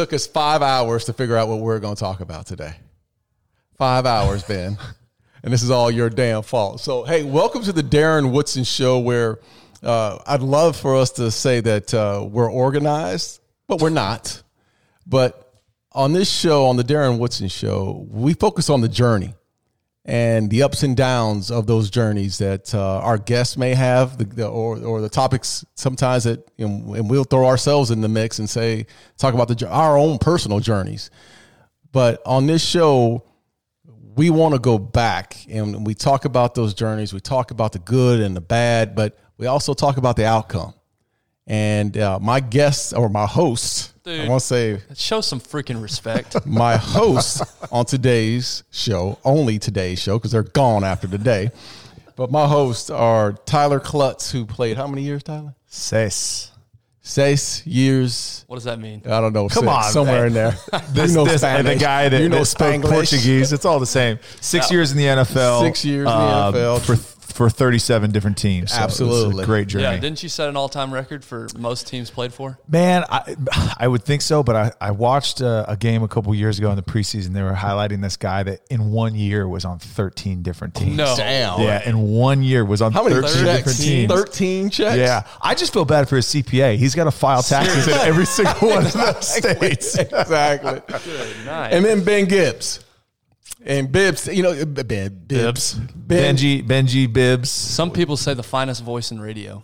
took us five hours to figure out what we're going to talk about today. Five hours, Ben. and this is all your damn fault. So, hey, welcome to the Darren Woodson Show, where uh, I'd love for us to say that uh, we're organized, but we're not. But on this show, on the Darren Woodson Show, we focus on the journey and the ups and downs of those journeys that uh, our guests may have, the, the, or or the topics sometimes that, you know, and we'll throw ourselves in the mix and say talk about the our own personal journeys. But on this show, we want to go back and we talk about those journeys. We talk about the good and the bad, but we also talk about the outcome. And uh, my guest or my host, Dude. I want to say Show some freaking respect. my host on today's show, only today's show, because they're gone after today. But my hosts are Tyler Klutz, who played how many years, Tyler? Ses. Six years. what does that mean? I don't know. Come six, on, somewhere man. in there. This, you know this and the guy that, you know that spoke Portuguese. It's all the same. Six Yeah. years in the NFL. Six years in the uh, NFL. for for 37 different teams. So it was Absolutely. a great journey. Yeah, didn't you set an all-time record for most teams played for? Man, I, I would think so, but I, I watched a, a game a couple years ago in the preseason. They were highlighting this guy that in one year was on 13 different teams. No. Damn. Yeah, in one year was on How many 13 checks? different teams. Thirteen checks. Yeah, I just feel bad for his CPA. He's got to file taxes in every single one of those states. exactly. Good night. And then Ben Gibbs. And Bibbs, you know, Ben Bibbs. Ben, Benji, Benji Bibbs. Some people say the finest voice in radio.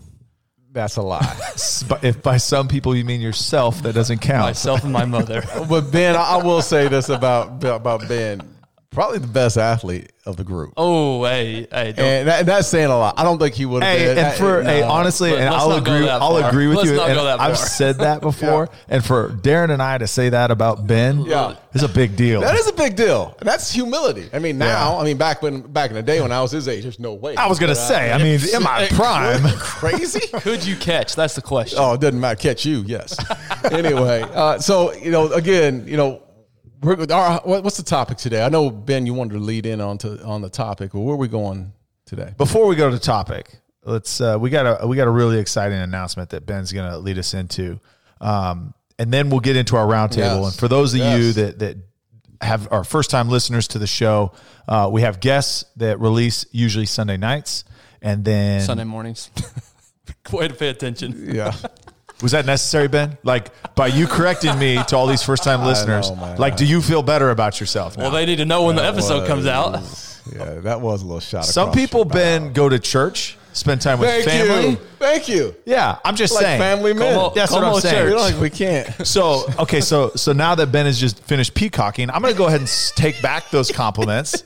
That's a lie. But if by some people you mean yourself, that doesn't count. Myself and my mother. but Ben, I I will say this about about Ben. Probably the best athlete of the group. Oh, hey, hey, don't, And that, that's saying a lot. I don't think he would have Hey, been. and for no. hey, honestly, Let- and I'll agree. I'll far. agree with Let's you. not And go that I've said that before. And for Darren and I to say that about Ben, Yeah. is a big deal. that is a big deal. And that's humility. I mean, now, I mean, back when back in the day when I was his age, there's no way. I was gonna But, uh, say. I mean, in my prime, crazy. could you catch? That's the question. Oh, it doesn't matter. Catch you, yes. anyway, uh, so you know, again, you know, we're, our, what's the topic today? I know Ben, you wanted to lead in on to on the topic. Well, where are we going today? before we go to the topic, let's uh, we got a we got a really exciting announcement that Ben's going to lead us into, um, and then we'll get into our roundtable. Yes. And for those of you that that have our first time listeners to the show, uh, we have guests that release usually Sunday nights, and then Sunday mornings. Way to pay attention. Yeah, Was that necessary, Ben? Like by you correcting me to all these first time listeners, know, like do you feel better about yourself? Now? Well, they need to know when the episode comes out. yeah, that was a little shot. Some people. Ben, go to church, spend time with Thank family. you, thank you. Yeah, I'm just Like saying. family men. Como- That's what Como I'm saying. We Church. like we can't. So okay, so so now that Ben has just finished peacocking, I'm going to go ahead and take back those compliments.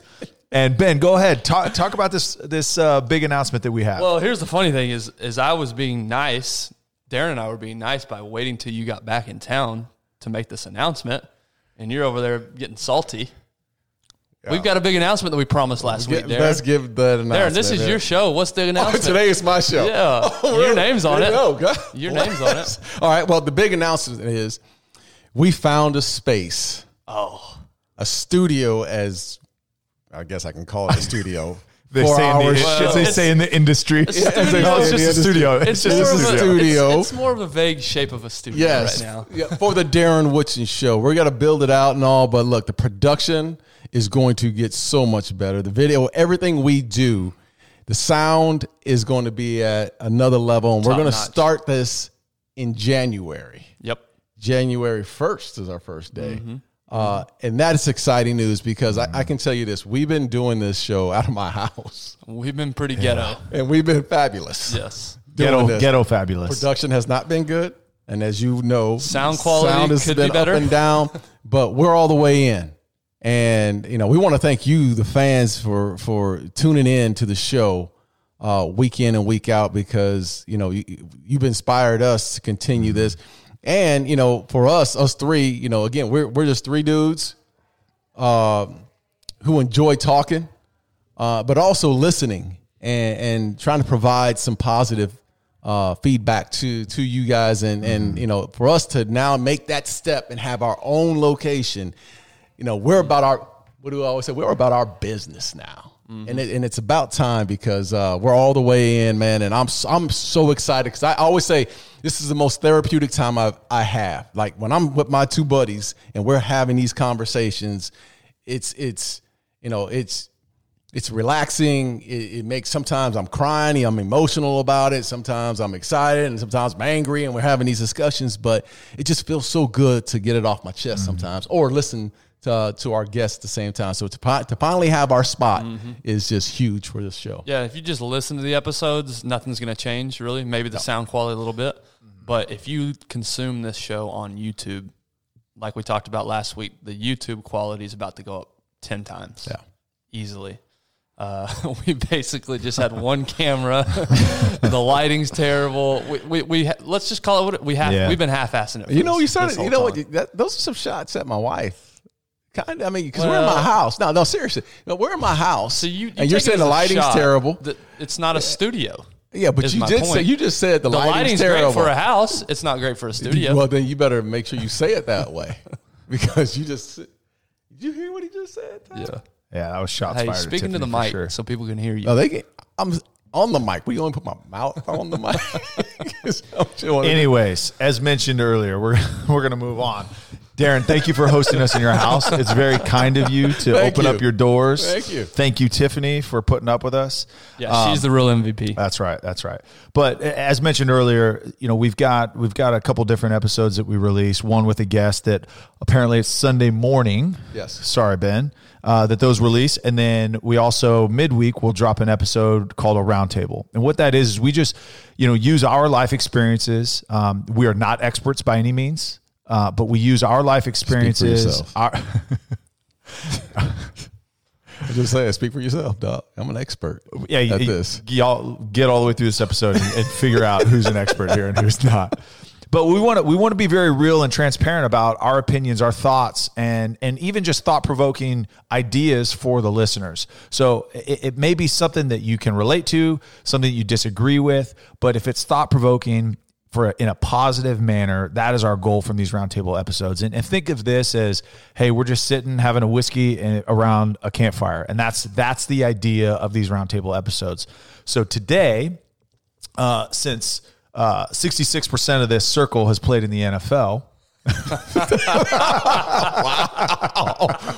And Ben, go ahead talk talk about this this uh, big announcement that we have. Well, here's the funny thing: is is I was being nice. Darren and I were being nice by waiting till you got back in town to make this announcement, and you're over there getting salty. We've got a big announcement that we promised last week, Darren. Let's give that announcement. Darren, this is there. your show. What's the Oh, announcement? today is my show. Yeah. Oh, Your name's on it. go. God Your name's on it. All right. Well, the big announcement is we found a space, Oh, a studio, as I guess I can call it a studio. they for say, in the, show. as they say in the industry. studio. No, it's In just a studio. It's, it's, just more a studio. studio. It's, it's more of a vague shape of a studio Yes. right now. Yeah, for the Darren Woodson show. We're going to build it out and all, but look, the production is going to get so much better. The video, everything we do, the sound is going to be at another level. And we're going to start this in January. Yep. January 1st is our first day. Mm-hmm. Uh, and that is exciting news because I, I can tell you this we've been doing this show out of my house We've been pretty ghetto. and we've been fabulous. Yes. Ghetto, this. ghetto fabulous. Production has not been good. And as you know, Sound quality sound has could be been better. up and down, but we're all the way in. And you know, we want to thank you, the fans, for for tuning in to the show uh, week in and week out because you know you, you've inspired us to continue this. And you know, for us, us three, you know, again, we're we're just three dudes uh, who enjoy talking, uh, but also listening and, and trying to provide some positive uh, feedback to to you guys, and and you know, for us to now make that step and have our own location. You know, we're about our what do I always say? We're about our business now. and it, and it's about time because uh, we're all the way in, man. And I'm I'm so excited because I always say this is the most therapeutic time I've I have. Like when I'm with my two buddies and we're having these conversations, it's it's you know it's it's relaxing. It, it makes sometimes I'm crying, I'm emotional about it. Sometimes I'm excited, and sometimes I'm angry, and we're having these discussions. But it just feels so good to get it off my chest mm-hmm. sometimes, or listen to to our guests at the same time. So to to finally have our spot is just huge for this show. Yeah, if you just listen to the episodes, nothing's going to change really. Maybe the sound quality a little bit. But if you consume this show on YouTube, like we talked about last week, the YouTube quality is about to go up 10 times. Yeah. Easily. Uh, we basically just had one camera. the lighting's terrible. We, we, we ha- let's just call it what it, we have. Yeah. We've been half-assing it. for You know, you started. You know time. what? That, those are some shots at my wife. Kind of. I mean, because we're in my house. No, no, seriously. No, we're in my house. So you, you and you're saying the lighting's shot terrible. that It's not a studio. Yeah, but you my did say point. you just said the, The lighting's, lighting's terrible great for a house. It's not great for a studio. Well, then you better make sure you say it that way, because you just did you hear what he just said? Tom? yeah. Yeah, that was shots Hey, fired. speaking to the mic sure. so people can hear you. Oh, they can. I'm on the mic. We only put my mouth on the mic. 'Cause Anyways, as mentioned earlier, we're we're gonna move on. Darren, thank you for hosting us in your house. It's very kind of you to Thank open you. up your doors. Thank you. Thank you, Tiffany, for putting up with us. yeah, she's the real MVP. That's right. That's right. But as mentioned earlier, you know, we've got we've got a couple different episodes that we release. One with a guest that apparently it's Sunday morning. Yes. Sorry, Ben. Uh, that those release, and then we also midweek will drop an episode called a roundtable. And what that is is we just, you know, use our life experiences. Um, we are not experts by any means, uh, but we use our life experiences. Our, I'm just say, speak for yourself, dog. I'm an expert. yeah, at y- this. y'all get all the way through this episode and, and figure out who's an expert here and who's not. But we want to we want to be very real and transparent about our opinions, our thoughts, and and even just thought provoking ideas for the listeners. So it, it may be something that you can relate to, something you disagree with, but if it's thought provoking for in a positive manner, that is our goal from these roundtable episodes. And, and think of this as, hey, we're just sitting having a whiskey and, around a campfire, and that's that's the idea of these roundtable episodes. So today, uh, since uh, 66% of this circle has played in the NFL. Wow,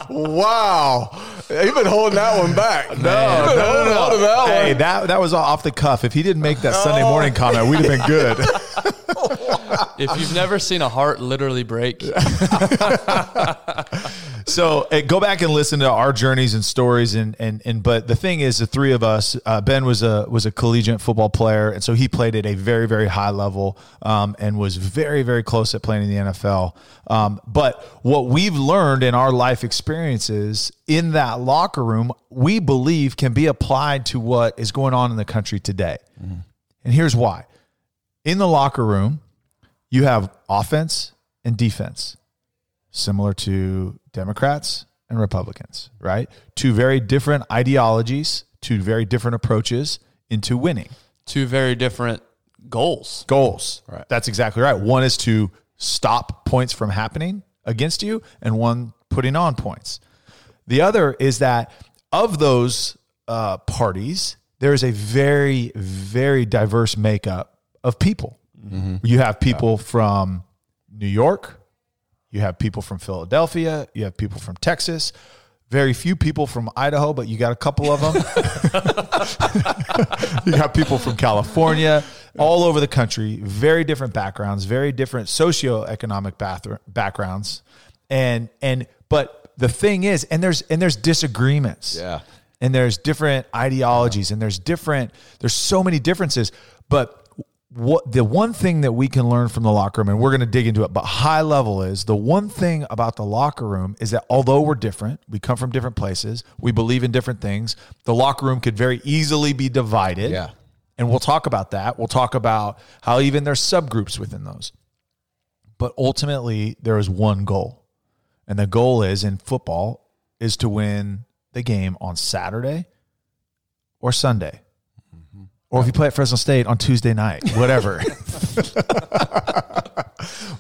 wow. you've been holding that one back. No, Man, been holding on to that Hey, one. that, that was off the cuff. If he didn't make that Sunday morning comment, we'd have been good. if you've never seen a heart literally break, so uh, go back and listen to our journeys and stories and and and but the thing is the three of us uh, ben was a was a collegiate football player and so he played at a very very high level um, and was very very close at playing in the nfl um, but what we've learned in our life experiences in that locker room we believe can be applied to what is going on in the country today. And here's why. In the locker room you have offense and defense similar to Democrats and Republicans, right? Two very different ideologies, two very different approaches into winning two very different goals. goals. Right. That's exactly right. One is to stop points from happening against you, and one putting on points. The other is that of those uh, parties, there is a very, very diverse makeup of people. You have people from New York, you have people from Philadelphia, you have people from Texas. Very few people from Idaho, but you got a couple of them. you got people from California, all over the country, very different backgrounds, very different socioeconomic bath- backgrounds, and and but the thing is, and there's and there's disagreements, Yeah. and there's different ideologies, and there's different there's so many differences, but what the one thing that we can learn from the locker room, and we're going to dig into it, but high level is the one thing about the locker room is that although we're different, we come from different places, we believe in different things. The locker room could very easily be divided. Yeah. And we'll talk about that. We'll talk about how even there's subgroups within those. But ultimately, there is one goal. And the goal is in football is to win the game on Saturday or Sunday. Or if you play at Fresno State on Tuesday night, whatever.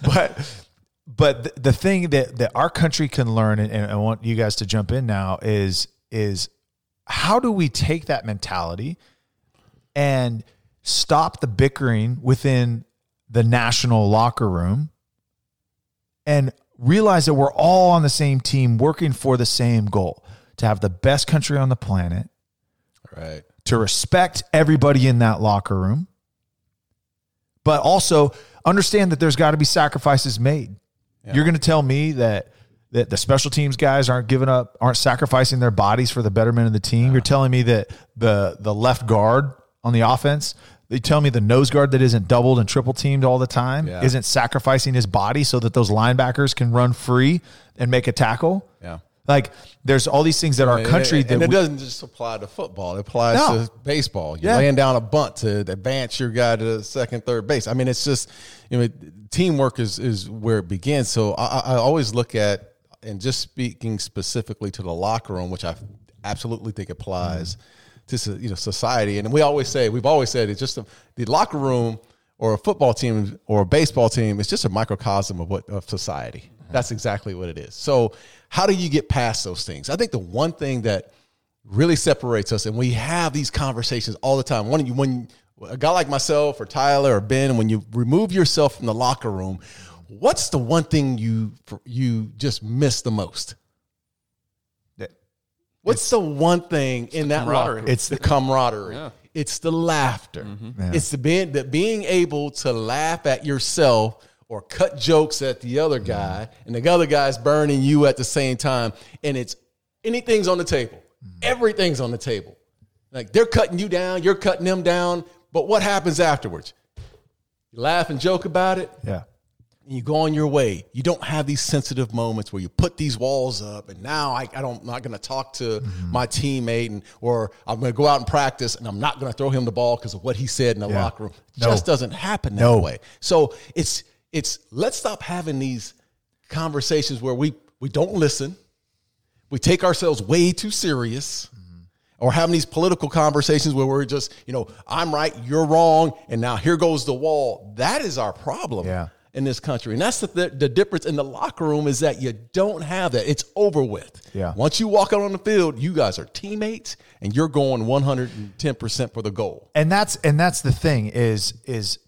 but but th- the thing that, that our country can learn, and, and I want you guys to jump in now, is is how do we take that mentality and stop the bickering within the national locker room and realize that we're all on the same team working for the same goal to have the best country on the planet, Right. To respect everybody in that locker room, but also understand that there's got to be sacrifices made. You're going to tell me that that the special teams guys aren't giving up, aren't sacrificing their bodies for the betterment of the team. You're telling me that the the left guard on the offense, they tell me the nose guard that isn't doubled and triple teamed all the time Yeah. isn't sacrificing his body so that those linebackers can run free and make a tackle. Yeah. Like there's all these things that our And- country and, that and it we- doesn't just apply to football. It applies No. to baseball. You're Yeah. laying down a bunt to advance your guy to second, third base. I mean, it's just you know, teamwork is is where it begins. So I, I always look at and just speaking specifically to the locker room, which I absolutely think applies to you know society. And we always say we've always said it's just a, the locker room or a football team or a baseball team is just a microcosm of what of society. That's exactly what it is. So how do you get past those things? I think the one thing that really separates us, and we have these conversations all the time. When you when a guy like myself or Tyler or Ben, when you remove yourself from the locker room, what's the one thing you you just miss the most? What's the one thing in that camaraderie. locker? It's the camaraderie. Yeah. It's the laughter. It's the being the being able to laugh at yourself or cut jokes at the other mm-hmm. guy, and the other guy's burning you at the same time. And it's anything's on the table. Mm-hmm. Everything's on the table. Like they're cutting you down, you're cutting them down. But what happens afterwards? You laugh and joke about it yeah. and you go on your way. You don't have these sensitive moments where you put these walls up, and now I, I don't, I'm not going to talk to mm-hmm. my teammate, and or I'm going to go out and practice, and I'm not going to throw him the ball because of what he said in the Yeah. locker room. No. Just doesn't happen that No. way. So it's it's let's stop having these conversations where we we don't listen, we take ourselves way too serious. Or having these political conversations where we're just, you know, I'm right, you're wrong, and now here goes the wall. That is our problem Yeah. in this country. And that's the, the difference in the locker room is that you don't have that. It's over with. Yeah. Once you walk out on the field, you guys are teammates and you're going 110% for the goal. and that's and that's the thing is is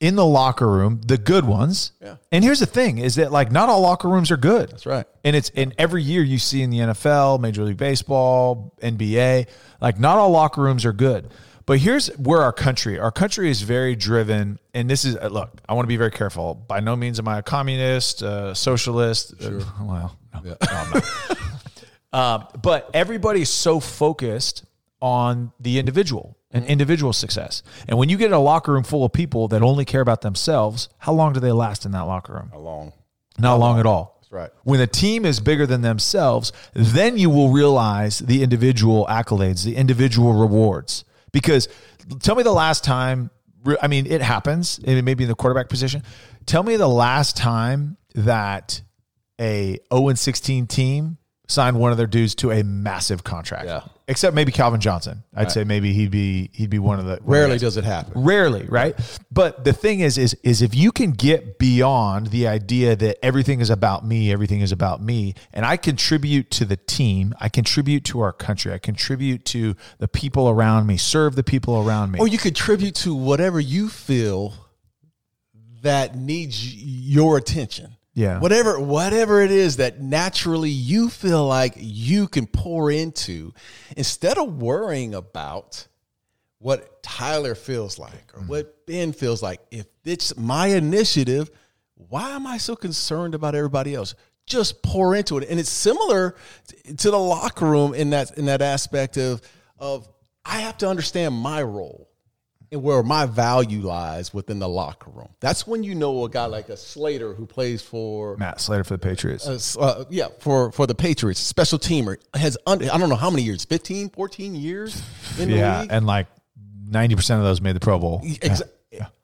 in the locker room the good ones. Yeah. and here's the thing is that like not all locker rooms are good. That's right. and it's and every year you see in the nfl major league baseball nba like not all locker rooms are good. But here's where our country our country is very driven and this is uh, look i want to be very careful. By no means am i a communist uh, socialist. Uh, well no, no, I'm not. Um, but everybody's so focused on the individual and individual success. And when you get in a locker room full of people that only care about themselves, how long do they last in that locker room? Along. Not long at all. That's right. When a team is bigger than themselves, then you will realize the individual accolades, the individual rewards. Because tell me the last time, I mean, it happens, and maybe in the quarterback position. Tell me the last time that a 0 16 team signed one of their dudes to a massive contract. Yeah. Except maybe Calvin Johnson. I'd say maybe he'd be he'd be one of the one of the Rarely guys. does it happen. Rarely, right? But the thing is, is is if you can get beyond the idea that everything is about me, everything is about me, and I contribute to the team, I contribute to our country, I contribute to the people around me, serve the people around me. Or you contribute to whatever you feel that needs your attention. Yeah. Whatever whatever it is that naturally you feel like you can pour into instead of worrying about what Tyler feels like or mm-hmm. what Ben feels like. If it's my initiative, why am I so concerned about everybody else? Just pour into it. And it's similar to the locker room in that in that aspect of of I have to understand my role and where my value lies within the locker room. That's when you know a guy like a Slater who plays for Matt Slater for the Patriots. uh, yeah, for for the Patriots, special teamer has under, I don't know how many years, 15, 14 years in the yeah, and like 90% of those made the Pro Bowl. Exa-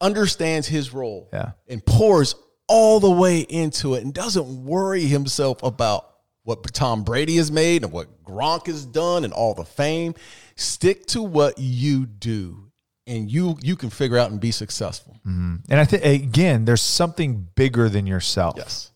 understands his role Yeah. and pours all the way into it and doesn't worry himself about what Tom Brady has made and what Gronk has done and all the fame. Stick to what you do and you you can figure out and be successful. Mm-hmm. And I think again, there's something bigger than yourself. Yes.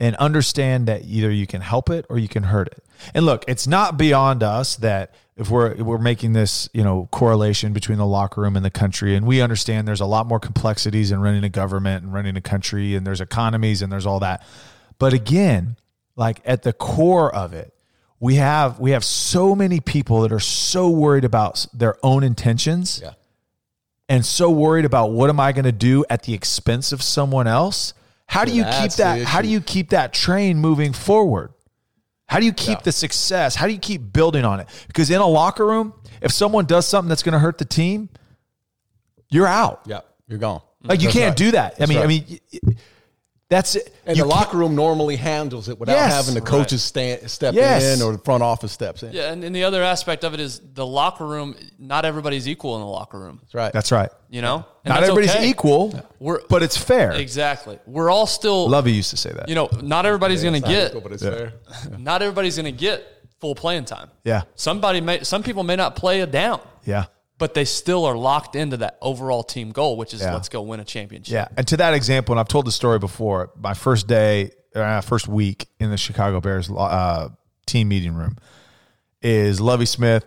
and understand that either you can help it or you can hurt it. And look, it's not beyond us that if we're we're making this, you know, correlation between the locker room and the country and we understand there's a lot more complexities in running a government and running a country and there's economies and there's all that. But again, like at the core of it, we have we have so many people that are so worried about their own intentions Yeah. and so worried about what am I going to do at the expense of someone else? How do you keep that how do you keep that train moving forward? How do you keep Yeah. the success? How do you keep building on it? Because in a locker room, if someone does something that's going to hurt the team, you're out. Yeah. You're gone. Like you That's can't right. do that. I That's mean, I mean y- y- that's it. And You the locker room normally handles it without Yes. having the coaches stand, step Yes. in or the front office steps in. Yeah, and, and the other aspect of it is the locker room. Not everybody's equal in the locker room. That's right. That's right. You know, And Not everybody's okay. equal, We're but it's fair. exactly. We're all still. Lovie used to say that. You know, not everybody's going to get. equal, but it's fair. Not everybody's going to get full playing time. yeah. Somebody may. Some people may not play a down, Yeah. But they still are locked into that overall team goal, which is Yeah. let's go win a championship. Yeah, and to that example, and I've told the story before. My first day, uh, first week in the Chicago Bears uh, team meeting room is Lovie Smith.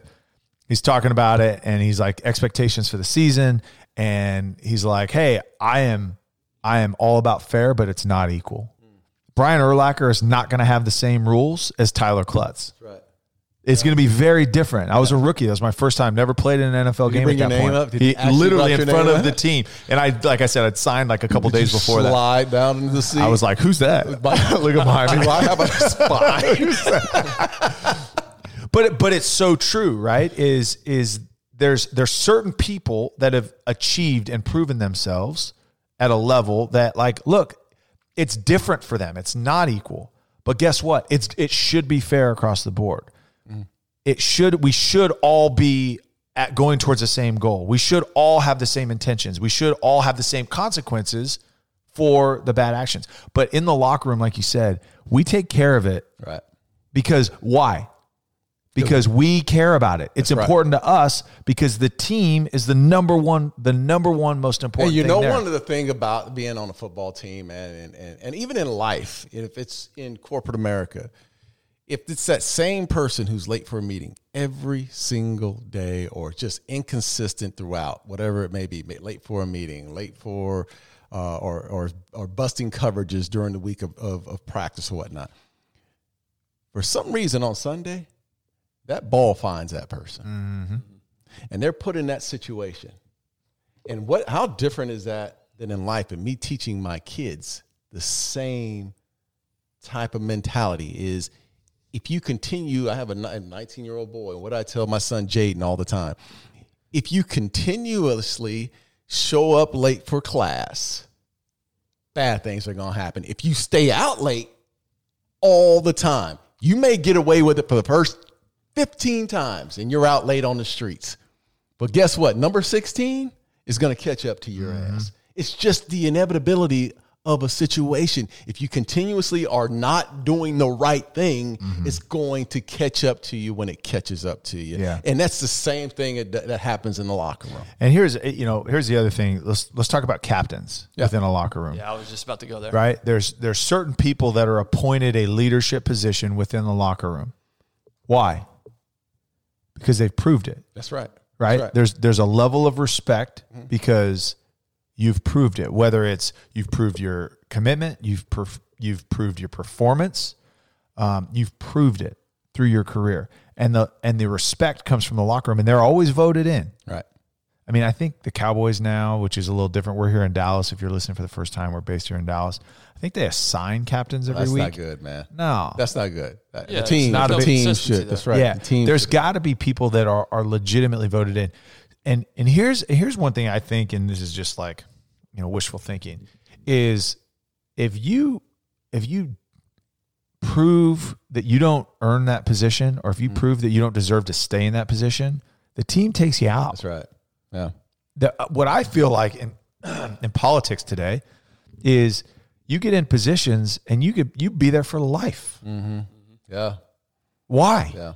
He's talking about it, and he's like expectations for the season, and he's like, "Hey, I am, I am all about fair, but it's not equal." Brian Urlacher is not going to have the same rules as Tyler Klutz. That's right. It's going to be very different. I was a rookie. That was my first time. Never played in an NFL Did game bring at that your name point. up? Did he literally in front of up? the team, and I, like I said, I'd signed like a couple Did days before that. slide down into the seat. I was like, "Who's that?" Look at behind me. Why have a spy? But but it's so true, right? Is is there's there's certain people that have achieved and proven themselves at a level that like look, it's different for them. It's not equal. But guess what? It's it should be fair across the board. It should we should all be at going towards the same goal. We should all have the same intentions. We should all have the same consequences for the bad actions. But in the locker room like you said, we take care of it right. because why? Because we care about it. It's That's right. important to us because the team is the number one, the number one most And important. you know, there. one of the thing about being on a football team, man, and, and, and even in life, if it's in corporate America, if it's that same person who's late for a meeting every single day or just inconsistent throughout, whatever it may be late for a meeting, late for, uh, or, or, or busting coverages during the week of, of, of practice or whatnot. For some reason on Sunday, that ball finds that person. And they're put in that situation. And what how different is that than in life and me teaching my kids the same type of mentality is if you continue I have a 19 year old boy and what I tell my son Jaden all the time if you continuously show up late for class bad things are going to happen if you stay out late all the time you may get away with it for the first 15 times and you're out late on the streets but guess what? Number 16 is going to catch up to your mm-hmm. ass. It's just the inevitability of a situation. If you continuously are not doing the right thing, mm-hmm. it's going to catch up to you when it catches up to you. Yeah. And that's the same thing that, that happens in the locker room. and here's eh, you know here's the other thing. Let's let's talk about captains Yeah. within a locker room. Yeah, I was just about to go there. Right? There's there's certain people that are appointed a leadership position within the locker room. Why? Because they've proved it. That's right. right? That's There's there's a level of respect mm-hmm. because you've proved it. Whether it's you've proved your commitment, you've perf- you've proved your performance, um, you've proved it through your career, and the and the respect comes from the locker room, and they're always voted in. Right. I mean, I think the Cowboys now, which is a little different. We're here in Dallas. If you're listening for the first time, we're based here in Dallas. I think they assign captains every That's week. That's not good, man. No, That's not good. Uh, Yeah, the team, there's the no team consistency should. That's there. right. Yeah, The team there's should. got to be people that are are legitimately voted in, and and here's here's one thing I think, and this is just like you know wishful thinking, is if you if you prove that you don't earn that position, or if you mm-hmm. prove that you don't deserve to stay in that position, the team takes you out. That's right. Yeah. The, uh, what I feel like in in politics today is you get in positions and you could you be there for life. Mm-hmm. Yeah. Why? Yeah.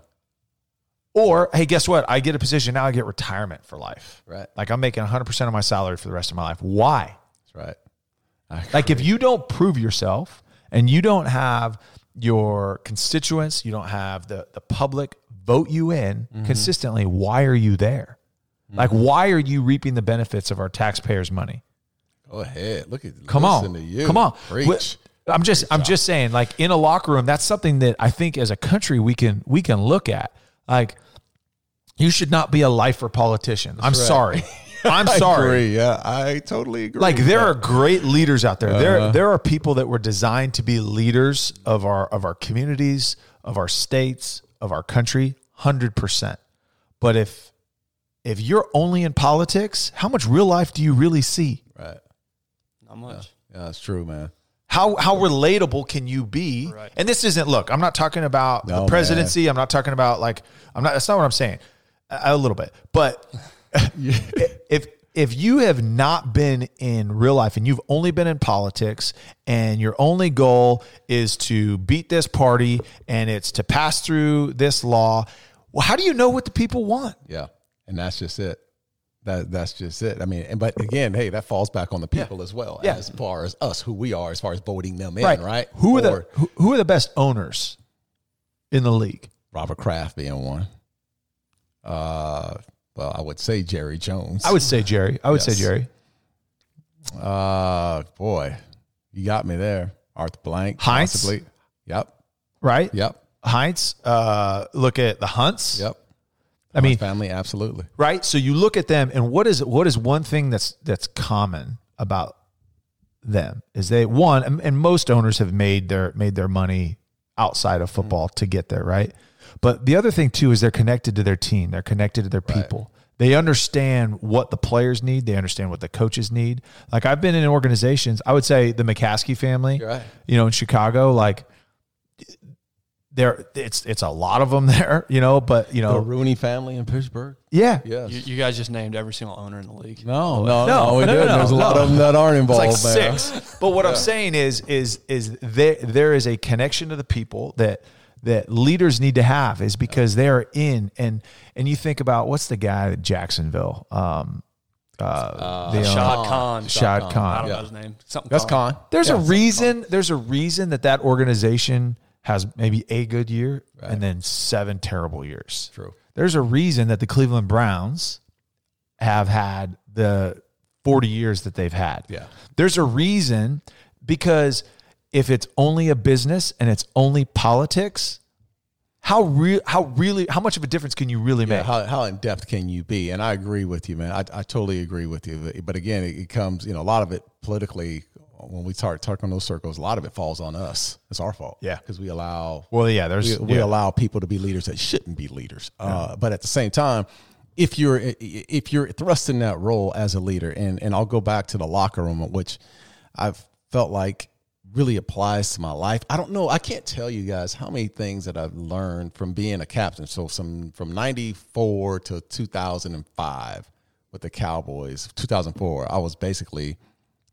Or hey, guess what? I get a position now. I get retirement for life. Right. Like I'm making 100 percent of my salary for the rest of my life. Why? That's right. Like if you don't prove yourself and you don't have your constituents, you don't have the the public vote you in Mm-hmm. consistently, why are you there? Like why are you reaping the benefits of our taxpayers' money? Go ahead. Look at Come listen on, to you. come on. Preach. I'm just I'm just saying, like in a locker room, that's something that I think as a country we can we can look at. Like you should not be a lifer politician. I'm sorry. I'm sorry. agree. Yeah, I totally agree. Like there that. are great leaders out there. Uh-huh. There there are people that were designed to be leaders of our of our communities, of our states, of our country, hundred percent. But if if you're only in politics, how much real life do you really see? right. Not much. Yeah, that's true, man. How how relatable can you be? Right. And this isn't look. I'm not talking about No, the presidency. I'm not talking about like I'm not. That's not what I'm saying. A, a little bit, but if if you have not been in real life and you've only been in politics and your only goal is to beat this party and it's to pass through this law, well, how do you know what the people want? Yeah, and that's just it. That that's just it. I mean, and but again, hey, that falls back on the people as well, Yeah. as far as us, who we are, as far as voting them in, right? right? Who are the Or who, who are the best owners in the league? Robert Kraft being one? Uh, well, I would say Jerry Jones. I would say Jerry. I would say Jerry. Uh, boy, you got me there. Arthur Blank, Heinz? possibly. Yep, Right? yep, Heinz. Uh, look at the Hunts. yep. I mean, family, absolutely. right? So you look at them, and what is what is one thing that's that's common about them is they one, and, and most owners have made their made their money outside of football to get there, right? But the other thing too is they're connected to their team, they're connected to their people. They understand what the players need. They understand what the coaches need. Like I've been in organizations. I would say the McCaskey family, right. you know, in Chicago, like there, it's it's a lot of them there, you know. But you The know, Rooney family in Pittsburgh. yeah, Yes. You, you guys just named every single owner in the league. no, no, No, no, we no, didn't. no, There's a no. lot of them that aren't It's involved. like man. six. But what I'm saying is, is, is there there is a connection to the people that that leaders need to have is because they're in and and you think about what's the guy at Jacksonville, um, uh, the, uh, Shad Khan. Shad I Khan. don't Yeah. know his name. Something That's Khan. Con. There's Yeah. a reason. There's a reason that that organization has maybe a good year and then seven terrible years. True. There's a reason that the Cleveland Browns have had the 40 years that they've had. Yeah. There's a reason because if it's only a business and it's only politics, how real how really how much of a difference can you really Yeah, make? how, how in depth can you be? And I agree with you, man. I, I totally agree with you. But again, it, it comes, you know, a lot of it politically, when we start talking those circles, a lot of it falls on us. It's our fault. Yeah. Because we allow well, yeah, there's we, we yeah. allow people to be leaders that shouldn't be leaders. Uh, but at the same time, if you're if you're thrust in that role as a leader, and and I'll go back to the locker room, which I've felt like really applies to my life. I don't know. I can't tell you guys how many things that I've learned from being a captain. So some from '94 to 2005 with the Cowboys. 2004, I was basically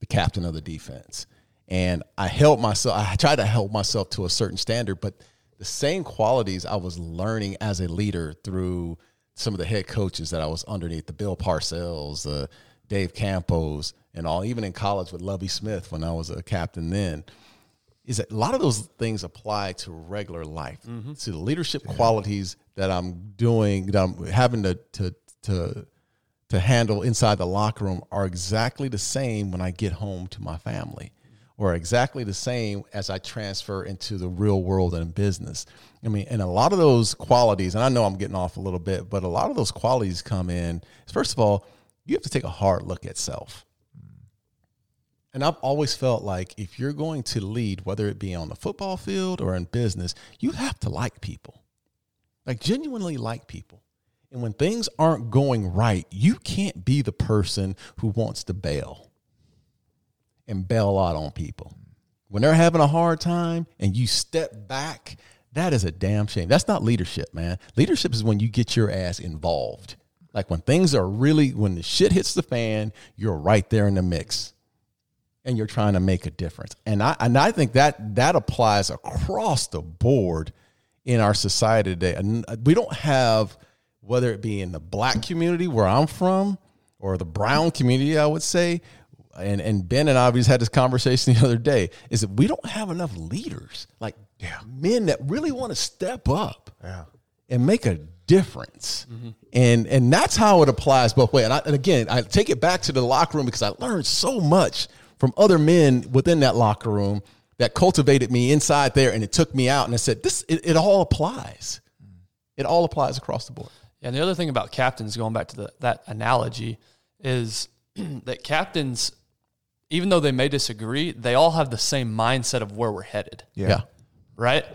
the captain of the defense. And I held myself, I tried to hold myself to a certain standard, but the same qualities I was learning as a leader through some of the head coaches that I was underneath, the Bill Parcells, uh, Dave Campos, and all, even in college with Lovie Smith when I was a captain then, is that a lot of those things apply to regular life, to the leadership qualities that I'm doing, that I'm having to, to, to, to handle inside the locker room are exactly the same when I get home to my family or exactly the same as I transfer into the real world and business. I mean, and a lot of those qualities, and I know I'm getting off a little bit, but a lot of those qualities come in. First of all, you have to take a hard look at self. And I've always felt like if you're going to lead, whether it be on the football field or in business, you have to like people, like genuinely like people. And when things aren't going right, you can't be the person who wants to bail and bail out on people. When they're having a hard time and you step back, that is a damn shame. That's not leadership, man. Leadership is when you get your ass involved. Like when things are really, when the shit hits the fan, you're right there in the mix and you're trying to make a difference. And I and I think that that applies across the board in our society today. And uh, we don't have whether it be in the black community where I'm from or the brown community, I would say, and and Ben and I we just had this conversation the other day is that we don't have enough leaders, like men that really want to step up Yeah. and make a difference. And and that's how it applies both ways. And, and again, I take it back to the locker room because I learned so much from other men within that locker room that cultivated me inside there, and it took me out. And I said, this it, it all applies. It all applies across the board. Yeah, and the other thing about captains, going back to the, that analogy, is that captains, even though they may disagree, they all have the same mindset of where we're headed, Yeah. right?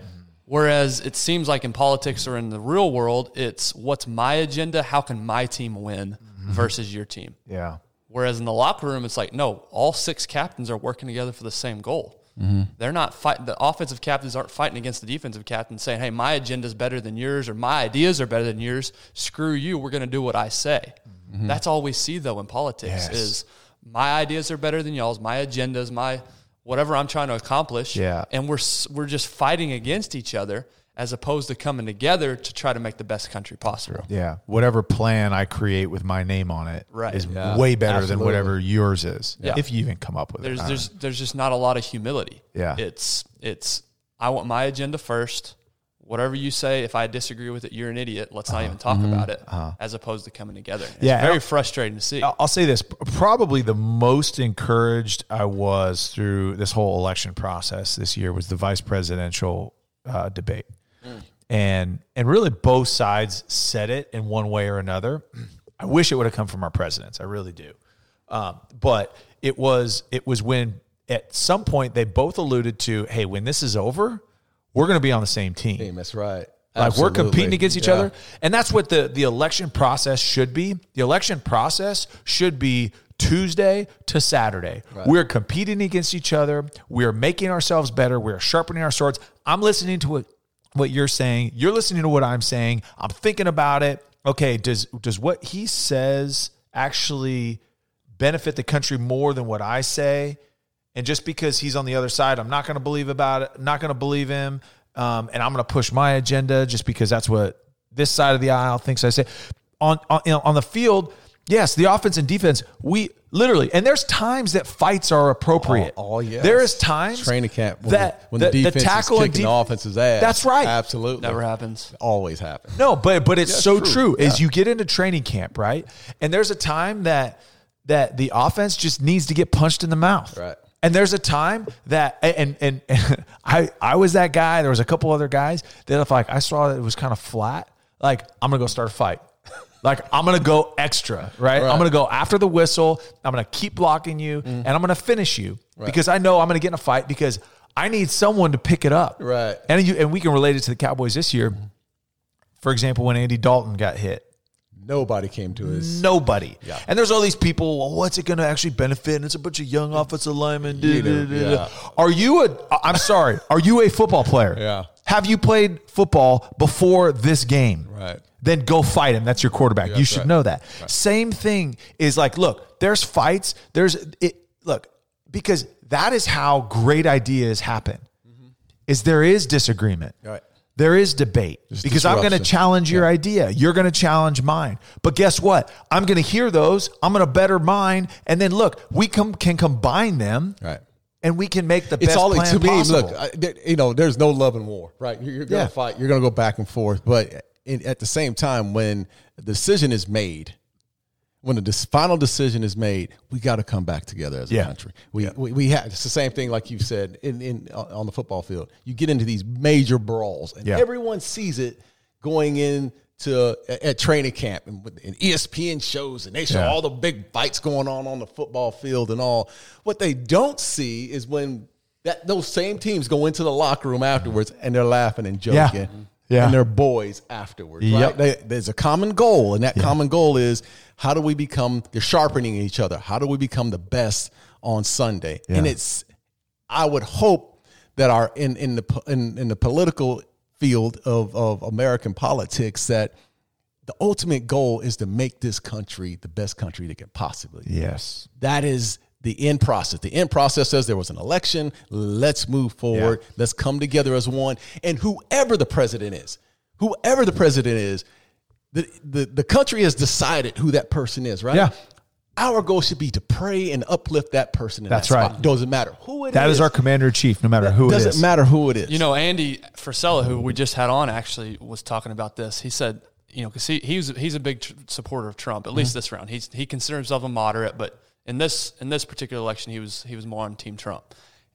Whereas it seems like in politics or in the real world, it's what's my agenda? How can my team win mm-hmm. versus your team? Yeah. Whereas in the locker room, it's like, no, all six captains are working together for the same goal. Mm-hmm. They're not fighting. The offensive captains aren't fighting against the defensive captains, saying, "Hey, my agenda is better than yours, or my ideas are better than yours. Screw you. We're going to do what I say." Mm-hmm. That's all we see though in politics Yes. is my ideas are better than y'all's. My agenda is my whatever I'm trying to accomplish. Yeah. and we're we're just fighting against each other as opposed to coming together to try to make the best country possible. Yeah. Whatever plan I create with my name on it is Right. Yeah. way better than whatever yours is. Yeah. If you even come up with there's it. I there's there's just not a lot of humility. Yeah. It's it's I want my agenda first. Whatever you say, if I disagree with it, you're an idiot. Let's not uh-huh. even talk mm-hmm. about it. Uh-huh. As opposed to coming together. It's. Yeah, very I'll- frustrating to see. I'll I'll say this: probably the most encouraged I was through this whole election process this year was the vice presidential uh, debate, and and really both sides said it in one way or another. I wish it would have come from our presidents. I really do, um, but it was it was when at some point they both alluded to, hey, when this is over, we're going to be on the same team. Hey, that's right. Like we're competing against each Yeah. other. And that's what the, the election process should be. The election process should be Tuesday to Saturday. We're competing against each other. We're making ourselves better. We're sharpening our swords. I'm listening to what, what you're saying. You're listening to what I'm saying. I'm thinking about it. Okay, does does what he says actually benefit the country more than what I say? And just because he's on the other side, I'm not going to believe about it. Not going to believe him. Um, and I'm going to push my agenda just because that's what this side of the aisle thinks I say. On on, you know, on the field, yes, the offense and defense, we literally, and there's times that fights are appropriate. Oh, oh, yes. There is times Training camp when that the- when the defense is tackle and kicking def- the offense's ass. That's right. Absolutely. Never happens. Always happens. No, but but it's Yeah, so true. true. Is Yeah. you get into training camp, right? And there's a time that that the offense just needs to get punched in the mouth. Right. And there's a time that and and, and I I was that guy. There was a couple other guys that if like I saw that it was kind of flat, like I'm gonna go start a fight. Like I'm gonna go extra, right? I'm gonna go after the whistle. I'm gonna keep blocking you, Mm. and I'm gonna finish you because I know I'm gonna get in a fight because I need someone to pick it up, Right. And you and we can relate it to the Cowboys this year. For example, when Andy Dalton got hit, Nobody came to his. nobody. Yeah. And there's all these people. Well, what's it going to actually benefit? And it's a bunch of young offensive linemen. da, You da, know, da, da. yeah. Are you a? I'm sorry. Are you a football player? Yeah. Have you played football before this game? Right. Then go fight him. That's your quarterback. you should right. know that. Same thing is like, look, there's fights. There's it. Look, because that is how great ideas happen. Mm-hmm. Is there is disagreement. Right. There is debate because I'm going to challenge your idea. You're going to challenge mine. But guess what? I'm going to hear those. I'm going to better mine. And then look, we com- can combine them Right. and we can make the It's best all plan to me. possible. Look, I, you know, there's no love and war, right? You're, you're going to Yeah. fight. You're going to go back and forth, but in, at the same time, when the decision is made, when the dis- final decision is made, we got to come back together as a Yeah. country. We, we we have it's the same thing like you said in in on the football field. You get into these major brawls, and Yeah. everyone sees it going in. To at training camp and, and ESPN shows and they show Yeah. all the big fights going on on the football field and all. What they don't see is when that those same teams go into the locker room afterwards and they're laughing and Yeah. joking. Yeah. And they're boys afterwards. Yep. Right? They, there's a common goal, and that common goal is how do we become they're sharpening each other? How do we become the best on Sunday? And it's I would hope that our in in the in, in the political field of, of American politics that the ultimate goal is to make this country the best country that can possibly be. yes. That is the end process. The end process says there was an election. Let's move forward. Yeah. Let's come together as one. And whoever the president is, whoever the president is, the, the, the country has decided who that person is, right? Yeah. Our goal should be to pray and uplift that person. In That's that right. Doesn't matter who it is. That is our commander in chief, no matter who it Doesn't matter who it is. You know, Andy Frisella, who we just had on, actually was talking about this. He said, you know, because he he's he's a big tr- supporter of Trump, at mm-hmm. least this round. He's he considers himself a moderate, but in this in this particular election, he was he was more on Team Trump,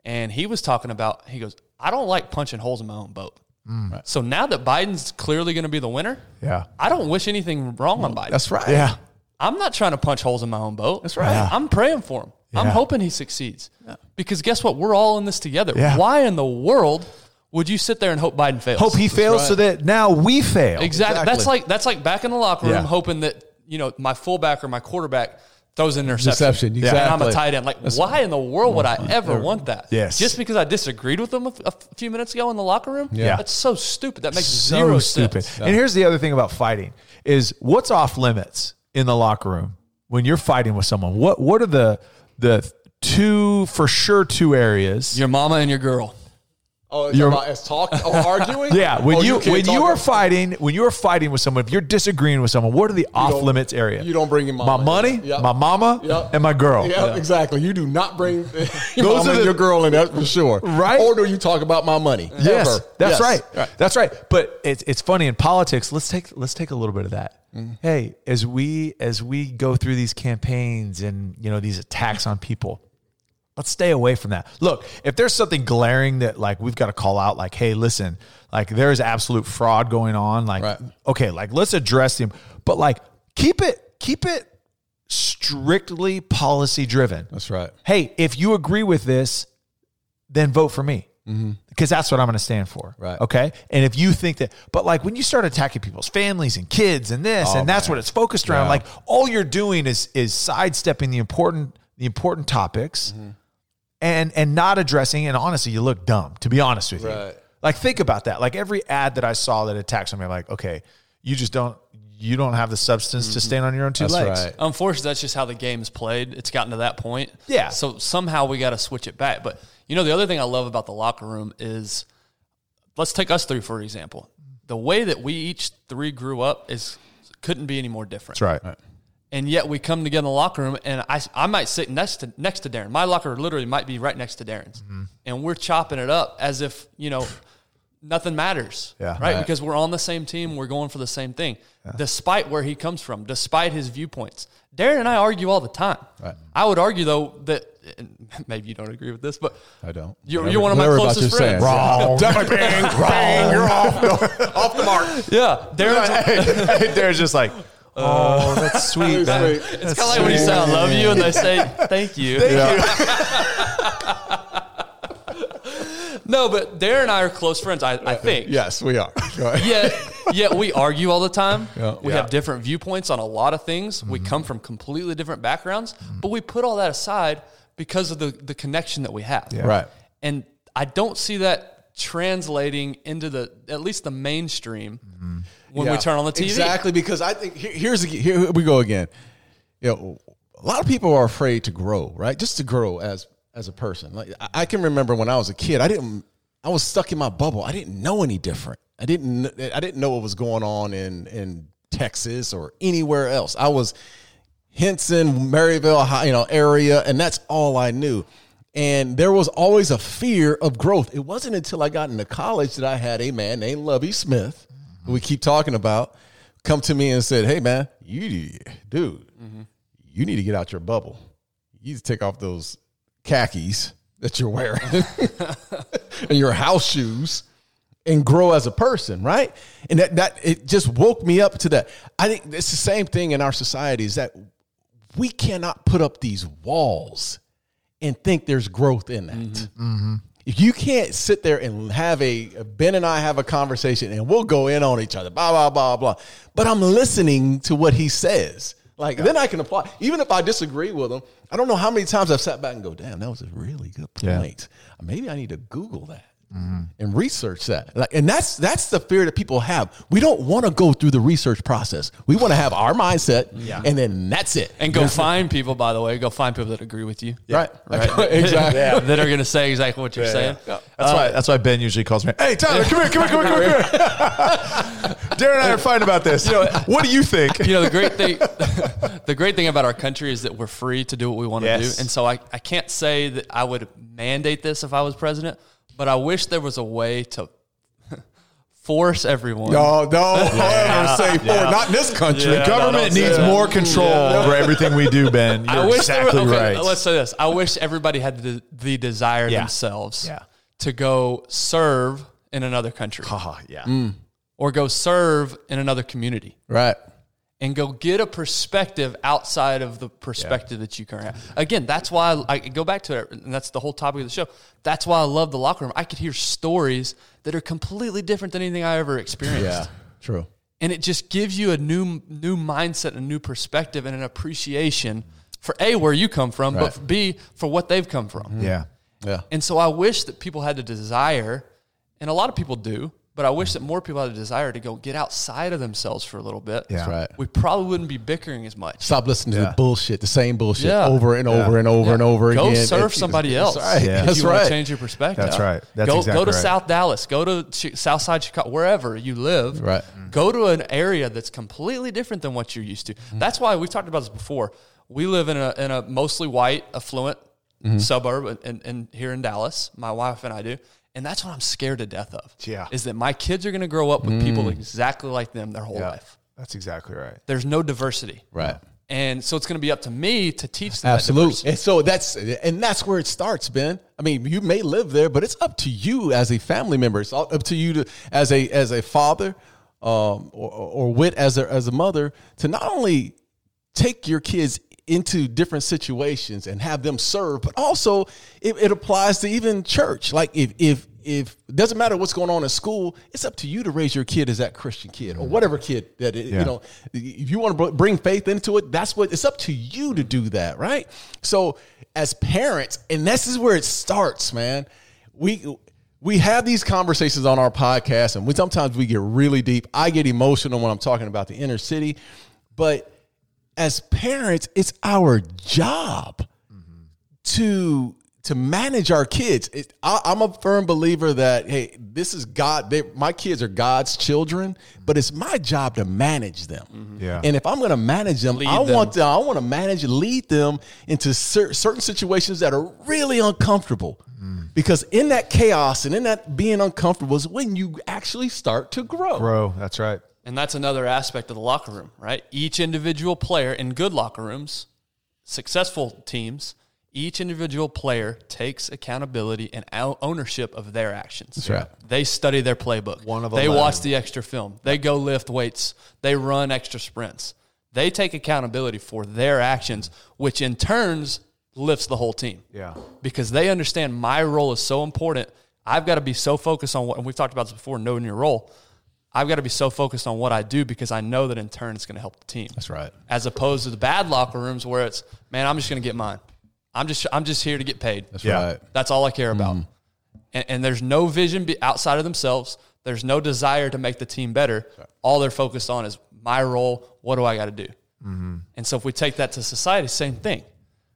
and he was talking about. He goes, I don't like punching holes in my own boat. Mm. So now that Biden's clearly going to be the winner, Yeah. I don't wish anything wrong on Biden. That's right. Yeah. I'm not trying to punch holes in my own boat. That's right. Yeah. I'm praying for him. I'm hoping he succeeds. Because guess what? We're all in this together. Yeah. Why in the world would you sit there and hope Biden fails? Hope he fails so that now we fail. exactly. Exactly. That's like that's like back in the locker room Yeah. hoping that you know my fullback or my quarterback throws an interception. Deception, And I'm a tight end. Like, why in the world would I ever want that? Yes. Just because I disagreed with them a, a few minutes ago in the locker room? Yeah. That's so stupid. That makes so zero stupid. sense. And here's the other thing about fighting is what's off limits in the locker room when you're fighting with someone. What what are the the two for sure two areas? Your mama and your girl. Oh, You're- about as talk oh, arguing. yeah, when Oh, you, can't when you are fighting, when you are fighting with someone, if you're disagreeing with someone, what are the off limits area? you don't bring your mama my money, in. Yep. my mama, Yep. and my girl. Yeah, exactly. You do not bring your Those are the- your girl in that for sure. Right? Or do you talk about my money? Yes, Ever. that's Yes. right. That's right. But it's it's funny in politics. Let's take let's take a little bit of that. Mm-hmm. Hey, as we as we go through these campaigns and you know these attacks on people, let's stay away from that. Look, if there's something glaring that like we've got to call out, like, hey, listen, like there is absolute fraud going on. Like, Right. okay, like let's address him, but like keep it keep it strictly policy driven. That's right. Hey, if you agree with this, then vote for me because that's what I'm going to stand for. Right. Okay. And if you think that, but like when you start attacking people's families and kids and this, Oh, and that's man. what it's focused around, Yeah. like all you're doing is is sidestepping the important the important topics Mm-hmm. And and not addressing. And honestly, you look dumb. To be honest with you, Right. like think about that. Like every ad that I saw that attacked somebody, I'm like, okay, you just don't you don't have the substance to stand on your own two Mm-hmm. That's legs. right. Unfortunately, that's just how the game's played. It's gotten to that point. Yeah. So somehow we got to switch it back. But you know, the other thing I love about the locker room is, let's take us three for example. The way that we each three grew up is couldn't be any more different. That's right. And yet we come together in the locker room, and I, I might sit next to next to Darren. My locker literally might be right next to Darren's, Mm-hmm. and we're chopping it up as if you know nothing matters. Yeah. right? Right. Because we're on the same team, we're going for the same thing, despite where he comes from, despite his viewpoints. Darren and I argue all the time. Right. I would argue though that and maybe you don't agree with this, but I don't. You're, you're one of my whatever about closest saying. friends. Wrong. Definitely bang, bang, you're off the, off the mark. Yeah, Darren's. There's just like, oh, uh, that's sweet, man. It's kind of like when you say "I love you" and they say "Thank you." no, but Darren and I are close friends. I, I uh, think. Yes, we are. Ahead. Yet, yet we argue all the time. Yeah. We Yeah. have different viewpoints on a lot of things. We mm-hmm. come from completely different backgrounds, mm-hmm. but we put all that aside because of the the connection that we have. Right. And I don't see that translating into the at least the mainstream mm-hmm. When we turn on the TV. Exactly, because I think here, here's here we go again. You know, a lot of people are afraid to grow, right? Just to grow as as a person. Like I- can remember when I was a kid, I didn't. I was stuck in my bubble. I didn't know any different. I didn't. I didn't know what was going on in in Texas or anywhere else. I was Henson, Maryvale, you know, area, and that's all I knew. And there was always a fear of growth. It wasn't until I got into college that I had a man named Lovie Smith, we keep talking about, come to me and said, "Hey, man, you, dude, you need to get out your bubble. You need to take off those khakis that you're wearing and your house shoes." and grow as a person, right? And that that it just woke me up to that. I think it's the same thing in our society is that we cannot put up these walls and think there's growth in that. Mm-hmm. Mm-hmm. If you can't sit there and have a Ben and I have a conversation and we'll go in on each other, blah blah blah blah. But I'm listening to what he says. Like then I can apply. Even if I disagree with him, I don't know how many times I've sat back and go, "Damn, that was a really good Yeah. point." Maybe I need to Google that Mm-hmm. and research that. Like, and that's that's the fear that people have. We don't want to go through the research process. We want to have our mindset, and then that's it. And go find people, by the way, go find people that agree with you. right, Right. exactly. That are going to say exactly what you're saying. That's That's why. That's why Ben usually calls me. Hey, Tyler, come here, come here, come here, come here. Darren and I are fighting about this. what do you think? you know the great thing the great thing about our country is that we're free to do what we want to Yes. do and so I, I can't say that i would mandate this if i was president but i wish there was a way to force everyone No, don't ever say for not in this country. Yeah. Government no, no, needs yeah. more control over everything we do, Ben. You're I wish exactly were, okay, right. Let's say this. I wish everybody had the, the desire Yeah. themselves Yeah. to go serve in another country yeah. Mm. or go serve in another community Right. And go get a perspective outside of the perspective that you currently have. Again, that's why I, I go back to it, and that's the whole topic of the show. That's why I love the locker room. I could hear stories that are completely different than anything I ever experienced. Yeah. True. and it just gives you a new new mindset, a new perspective, and an appreciation for a where you come from, Right. but for b for what they've come from. Mm-hmm. Yeah. Yeah. And so I wish that people had the desire, and a lot of people do, but I wish that more people had a desire to go get outside of themselves for a little bit. Yeah. That's right. We probably wouldn't be bickering as much. Stop listening to Yeah. the bullshit, the same bullshit Yeah. over and over and over Yeah. and over again. go again. serve It's- somebody that's else. right. Yeah. If That's you want right. to change your perspective. That's right. That's go exactly go to right. South Dallas. Go to Chi- South Side Chicago, wherever you live. Right. Go to an area that's completely different than what you're used to. Mm-hmm. That's why we've talked about this before. We live in a in a mostly white, affluent Mm-hmm. suburb, and, and here in Dallas, my wife and I do. And that's what I'm scared to death of. Yeah. Is that my kids are going to grow up with people exactly like them their whole Yeah. life. That's exactly right. There's no diversity. Right. And so it's going to be up to me to teach them Absolutely. diversity. And so that's and that's where it starts, Ben. I mean, you may live there, but it's up to you as a family member. It's up to you to as a as a father, um, or, or wit as a as a mother to not only take your kids into different situations and have them serve, but also it, it applies to even church. Like if if if it doesn't matter what's going on in school, it's up to you to raise your kid as that Christian kid or whatever kid that it, Yeah. you know. If you want to bring faith into it, that's what it's up to you to do that, right? So as parents, and this is where it starts, man. We we have these conversations on our podcast, and we sometimes we get really deep. I get emotional when I'm talking about the inner city, but as parents, it's our job to to manage our kids. It, I, I'm a firm believer that hey, this is God. They, my kids are God's children, but it's my job to manage them. Mm-hmm. Yeah. And if I'm going to manage them, Lead I them. want to, I want to manage lead them into cer- certain situations that are really uncomfortable. Mm. Because in that chaos and in that being uncomfortable is when you actually start to grow. Bro, that's right. And that's another aspect of the locker room, right? Each individual player in good locker rooms, successful teams, each individual player takes accountability and ownership of their actions. That's right. They study their playbook. One of they 11. watch the extra film. They go lift weights. They run extra sprints. They take accountability for their actions, which in turns lifts the whole team Yeah. because they understand my role is so important. I've got to be so focused on what, and we've talked about this before, knowing your role. I've got to be so focused on what I do because I know that in turn it's going to help the team. That's right. As opposed to the bad locker rooms where it's, man, I'm just going to get mine. I'm just, I'm just here to get paid. That's Yeah. right. That's all I care mm-hmm. about. And, and there's no vision be outside of themselves. There's no desire to make the team better. All they're focused on is my role. What do I got to do? Mm-hmm. And so if we take that to society, same thing,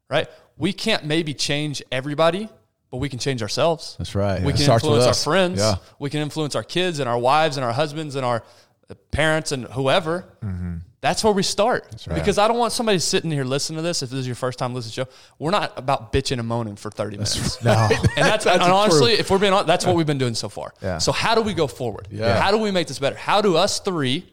right? We can't maybe change everybody, but we can change ourselves. That's right. We Yeah. can influence our friends. Yeah. We can influence our kids and our wives and our husbands and our parents and whoever. That's where we start. Because I don't want somebody sitting here listening to this. If this is your first time listening to the show, we're not about bitching and moaning for 30 minutes. No. And that's, That's and honestly, true. if we're being honest, that's what we've been doing so far. Yeah. So how do we go forward? Yeah. How do we make this better? How do us three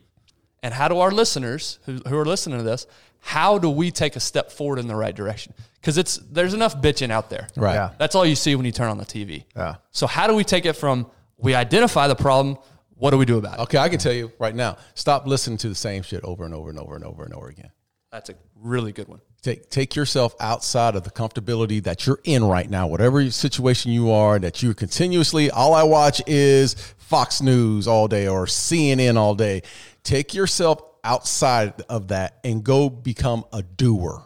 and how do our listeners who, who are listening to this, how do we take a step forward in the right direction? Because it's there's enough bitching out there. Right. Yeah. That's all you see when you turn on the TV. Yeah. So how do we take it from we identify the problem, what do we do about it? Okay, I can tell you right now. Stop listening to the same shit over and over and over and over and over again. That's a really good one. Take take yourself outside of the comfortability that you're in right now, whatever situation you are, that you continuously all I watch is Fox News all day or CNN all day. Take yourself outside of that and go become a doer.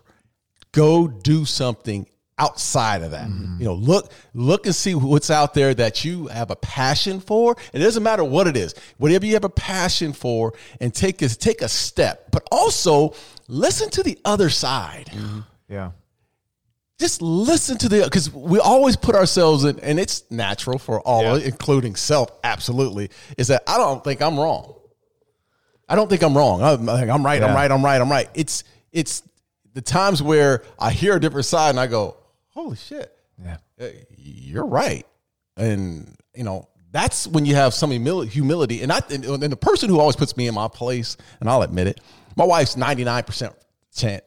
Go do something outside of that. Mm-hmm. You know, look look and see what's out there that you have a passion for. It doesn't matter what it is. Whatever you have a passion for and take a, take a step. But also listen to the other side. Mm-hmm. Yeah. just listen to the because we always put ourselves in, and it's natural for all, including self. Absolutely, is that I don't think I'm wrong. I don't think I'm wrong. I'm, I think I'm right. I'm right. I'm right. I'm right. It's it's the times where I hear a different side and I go, "Holy shit, Yeah. uh, you're right." And you know that's when you have some humility. And I and, and the person who always puts me in my place, and I'll admit it, my wife's 99 percent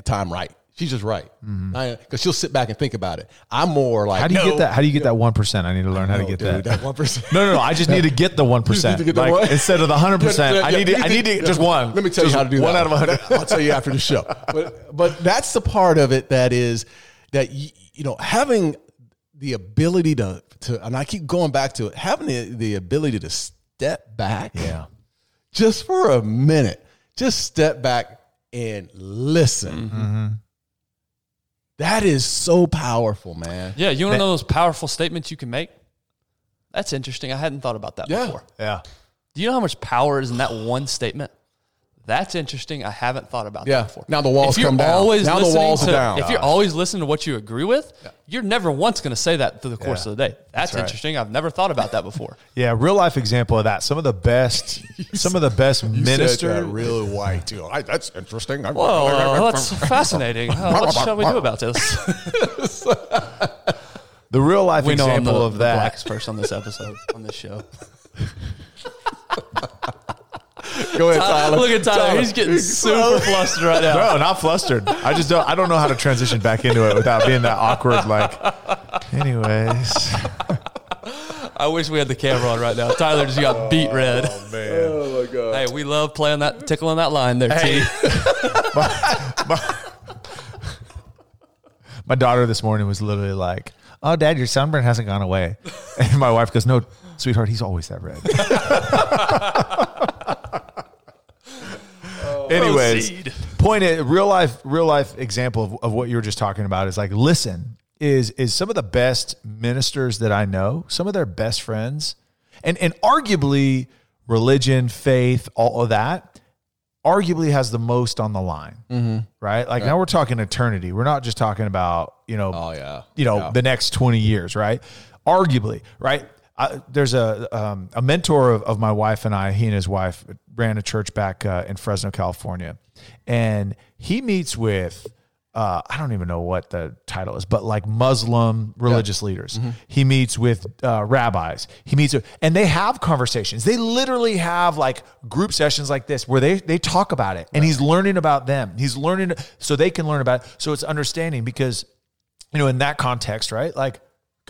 time right. She's just right because she'll sit back and think about it. I'm more like, How do you "No, get that? How do you get that one percent? I need to learn how to get dude, that. one percent. No, no, no. I just need to get the one percent. to get the Like, one? instead of the hundred percent. I need to. I need to just one. Let me tell you how to do that. one that. out of a hundred. I'll tell you after the show. But but that's the part of it that is that you, you know having the ability to to and I keep going back to it having the, the ability to step back Yeah. just for a minute just step back and listen Mm-hmm. That is so powerful man Yeah, you want to know those powerful statements you can make? That's interesting. I hadn't thought about that Yeah. before. Yeah. Do you know how much power is in that one statement? That's interesting. I haven't thought about Yeah. that before. Now the walls come down. Always Now the walls are to- down. If you're always listening to what you agree with, you're never once going to say that through the course Yeah. of the day. That's, right. interesting. I've never thought about that before. Yeah. Real life example of that. Some of the best. some of the best You said minister. really white too I, that's interesting Whoa, uh, that's fascinating. Uh, what shall we do about this? the real life we know I'm example the, of the that. blackest person on this episode, on this show. Go ahead Tyler Look at Tyler. He's getting super flustered right now. No, not flustered. I just don't. I don't know how to transition back into it without being that awkward. Like, anyways. I wish we had the camera on right now. Tyler just got beat oh, red. Oh man. oh my god Hey, we love playing that, tickling that line there, T. My daughter this morning was literally like, "Oh, Dad, your sunburn hasn't gone away," and my wife goes, "No, sweetheart, he's always that red." Anyways, Proceed. point is, real life, real life example of, of what you were just talking about is like, listen, is is some of the best ministers that I know, some of their best friends, and and arguably religion, faith, all of that, arguably has the most on the line, mm-hmm. right? Like now we're talking eternity. We're not just talking about you know, Oh, yeah. you know, Yeah. the next twenty years, right? Arguably, right? I, there's a um, a mentor of, of my wife and I. He and his wife ran a church back uh, in Fresno, California, and he meets with. Uh, I don't even know what the title is, but like Muslim religious leaders. He meets with uh, rabbis. He meets with, and they have conversations. They literally have like group sessions like this where they they talk about it, and he's learning about them. He's learning so they can learn about it. So it's understanding because you know in that context, right? Like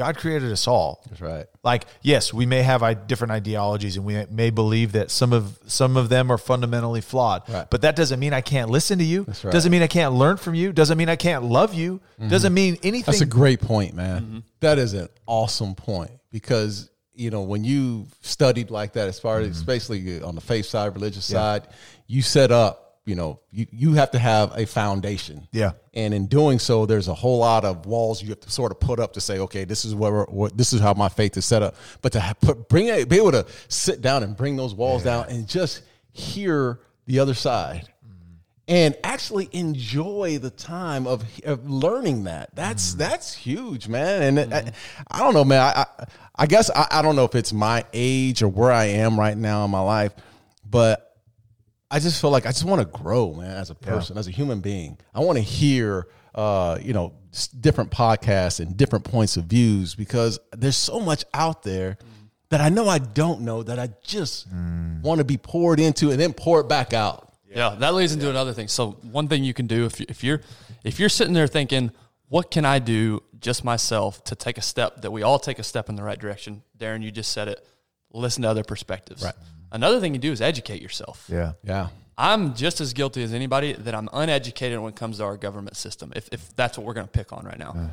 God created us all. that's right Like, yes, we may have different ideologies and we may believe that some of some of them are fundamentally flawed. Right. But that doesn't mean I can't listen to you. right. Doesn't mean I can't learn from you. Doesn't mean I can't love you. Mm-hmm. Doesn't mean anything. That's a great point, man. Mm-hmm. That is an awesome point because you know when you studied like that, as far as mm-hmm. basically on the faith side, religious side, you set up. You know, you you have to have a foundation. Yeah. and in doing so, there's a whole lot of walls you have to sort of put up to say, okay, this is where this is how my faith is set up. But to put, bring it, be able to sit down and bring those walls down and just hear the other side mm. and actually enjoy the time of, of learning that. That's mm. that's huge, man. And I, mm-hmm. I don't know, man. I I, I guess I, I don't know if it's my age or where I am right now in my life, but I just feel like I just want to grow, man, as a person, as a human being. I want to hear, uh, you know, different podcasts and different points of views because there's so much out there that I know I don't know that I just want to be poured into and then pour it back out. Yeah, that leads into another thing. So one thing you can do if if you're if you're sitting there thinking, what can I do just myself to take a step that we all take a step in the right direction? Darren, you just said it. Listen to other perspectives. Right. Another thing you do is educate yourself. yeah. Yeah. I'm just as guilty as anybody that I'm uneducated when it comes to our government system. If if that's what we're going to pick on right now.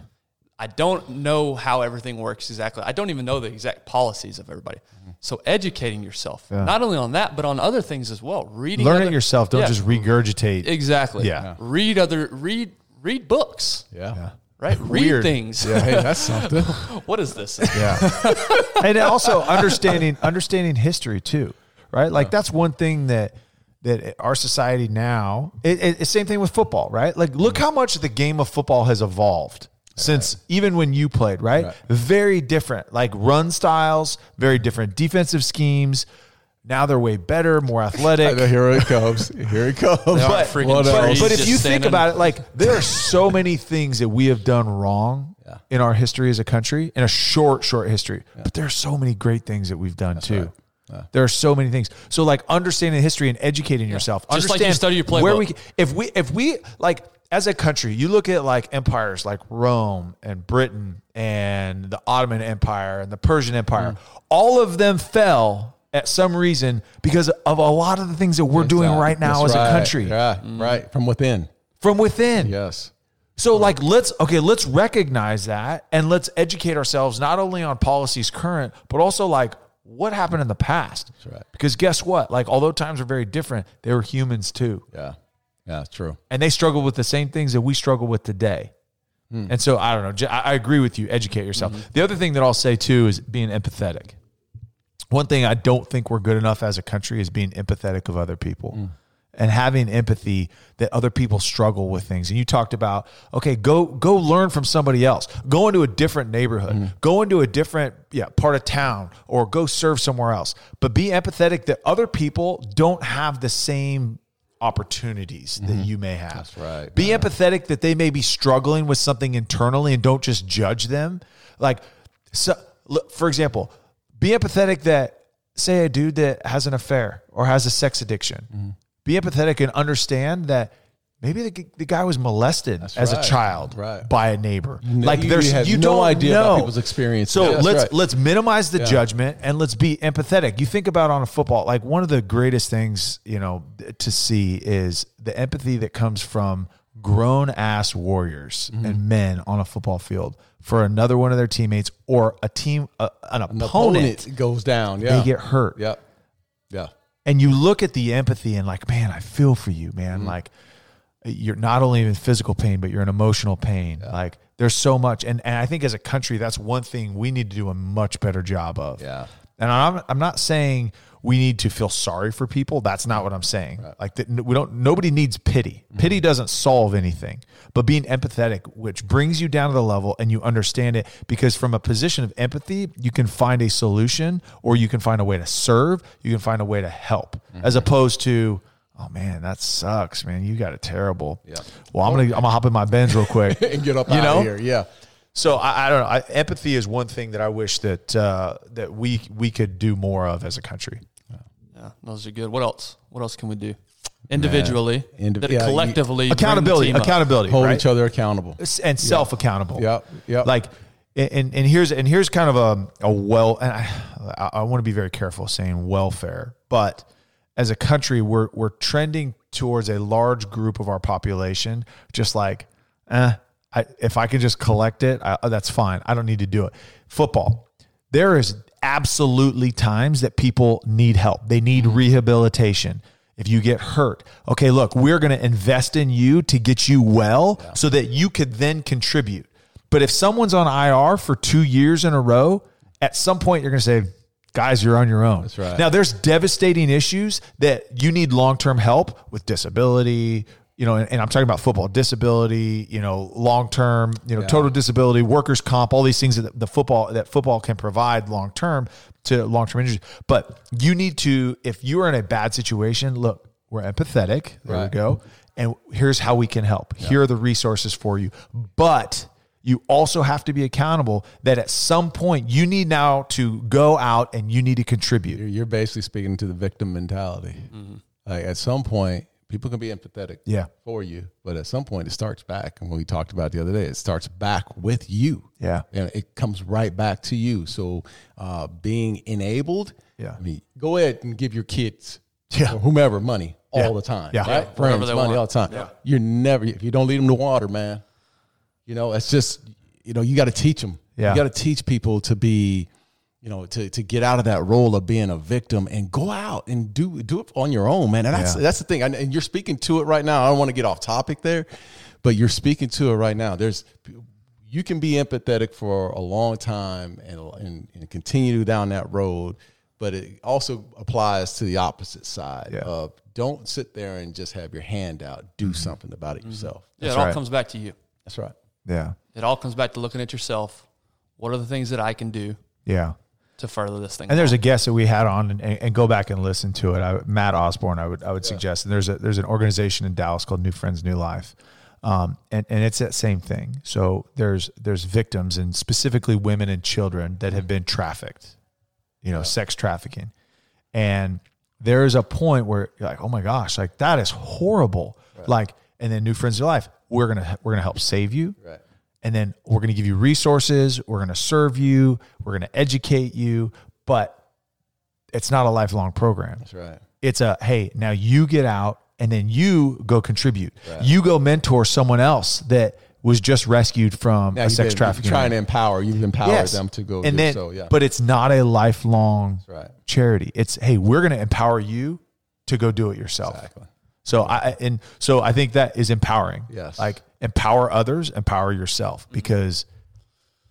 I don't know how everything works exactly. I don't even know the exact policies of everybody. Mm-hmm. So educating yourself, not only on that, but on other things as well. Reading, Learn other- it yourself. Don't Yeah. just regurgitate. Exactly. Yeah. Read other read read books. Yeah. Right. Read Weird. things. Yeah. Hey, that's something. what is this? Yeah. and also understanding understanding history too, right? Like that's one thing that that our society now. It, it, it's same thing with football, right? Like look mm-hmm. how much the game of football has evolved. since even when you played, right? Right. Very different, like run styles, very different defensive schemes. Now they're way better, more athletic. Here it comes. Here it comes. but, but, but if just you think about it, like there are so many things that we have done wrong Yeah. in our history as a country, in a short, short history. But there are so many great things that we've done too. There are so many things. So like understanding history and educating yourself. Just like you study your playbook. Where we if we if we like as a country, you look at like empires like Rome and Britain and the Ottoman Empire and the Persian Empire. Mm. All of them fell at some reason because of a lot of the things that we're doing right now That's as right. a country Yeah, right. From within. from within. Yes. So like let's okay, let's recognize that and let's educate ourselves not only on policies current, but also like what happened in the past. That's right. Because guess what? Like although times are very different, they were humans too. Yeah. Yeah, true. And they struggled with the same things that we struggle with today. Hmm. And so I don't know. I agree with you. Educate yourself. Mm-hmm. The other thing that I'll say too is being empathetic. One thing I don't think we're good enough as a country is being empathetic of other people mm. And having empathy that other people struggle with things. And you talked about, okay, go go learn from somebody else. Go into a different neighborhood. Go into a different yeah, part of town or go serve somewhere else. But be empathetic that other people don't have the same opportunities that you may have. That's right. Be empathetic that they may be struggling with something internally and don't just judge them. Like, so, look, for example, be empathetic that, say, a dude that has an affair or has a sex addiction. Mm-hmm. Be empathetic and understand that maybe the, the guy was molested as right. a child Right. by a neighbor. kn- like, you there's have you no don't idea know. about people's experiences. So That's let's right. let's minimize the Yeah. judgment and let's be empathetic. You think about on a football, like one of the greatest things you know to see is the empathy that comes from grown ass warriors Mm-hmm. and men on a football field for another one of their teammates or a team uh, an, An opponent. opponent goes down. Yeah. They get hurt, Yep. Yeah. And you look at the empathy and like, man, I feel for you, man. Mm-hmm. Like you're not only in physical pain, but you're in emotional pain. Like there's so much, and and I think as a country, that's one thing we need to do a much better job of. Yeah. And I'm I'm not saying we need to feel sorry for people. That's not what I'm saying. Like that we don't. Nobody needs pity. Mm-hmm. Pity doesn't solve anything. But being empathetic, which brings you down to the level and you understand it, because from a position of empathy, you can find a solution, or you can find a way to serve. You can find a way to help, as Mm-hmm. opposed to. Oh man, that sucks, man. You got it terrible. Yeah. Well, I'm gonna I'm gonna hop in my Benz real quick And get up You out know? of here. Yeah. so I, I don't know. I, empathy is one thing that I wish that uh, that we we could do more of as a country. Yeah, those are good. What else? What else can we do individually? Indiv- that yeah, you- collectively bring the Accountability, up? accountability, Hold right? each other accountable. and self accountable. Yep, yep. Like, and and here's and here's kind of a a well, and I I, I want to be very careful saying welfare, but as a country, we're we're trending towards a large group of our population, just like, eh, I, if I can just collect it, I, that's fine. I don't need to do it. Football, there is absolutely times that people need help. They need rehabilitation. If you get hurt, okay, look, we're going to invest in you to get you well so that you could then contribute. But if someone's on IR for two years in a row, at some point you're going to say, guys, you're on your own. That's right. Now, there's devastating issues that you need long term help with disability, you know, and, and I'm talking about football disability, you know, long term, you know, total disability, workers' comp, all these things that the football that football can provide long term to long term injuries. But you need to, if you are in a bad situation, look, we're empathetic. There we go. And here's how we can help. Here are the resources for you. But you also have to be accountable that at some point you need now to go out and you need to contribute. You're- You're basically speaking to the victim mentality. Mm-hmm. Like at some point, people can be empathetic Yeah. for you, but at some point, it starts back. And when we talked about the other day, it starts back with you. Yeah. and it comes right back to you. So, uh, being enabled. Yeah. I mean, go ahead and give your kids, Yeah. or whomever, money all the time. Yeah. right? Yeah, Friends, money want. all the time. yeah. You're never if you don't lead them to water, man. You know, it's just you know you got to teach them. Yeah. You got to teach people to be, you know, to to get out of that role of being a victim and go out and do do it on your own, man. And that's Yeah. that's the thing. And and you're speaking to it right now. I don't want to get off topic there, but you're speaking to it right now. There's you can be empathetic for a long time and and, and continue down that road, but it also applies to the opposite side Yeah. of don't sit there and just have your hand out. Do mm-hmm. something about it mm-hmm. yourself. Yeah, That's it all right. comes back to you. That's right. Yeah. It all comes back to looking at yourself. What are the things that I can do Yeah. To further this thing? And there's a guest that we had on, and, and go back and listen to it. I, Matt Osborne, I would I would suggest. And there's a there's an organization in Dallas called New Friends New Life, um, and and it's that same thing. So there's there's victims and specifically women and children that have been trafficked, you know, sex trafficking, and there is a point where you're like, oh my gosh, like that is horrible. Like, and then New Friends New Life, we're gonna we're gonna help save you Right. And then we're going to give you resources we're going to serve you we're going to educate you but it's not a lifelong program That's right. it's a hey now you get out and then you go contribute you go mentor someone else that was just rescued from Now a sex been trafficking trying to empower. You've empowered Yes. them to go and do then so. Yeah. but it's not a lifelong right. charity it's hey we're going to empower you to go do it yourself Exactly. So I and so I think that is empowering. Yes. Like empower others, empower yourself because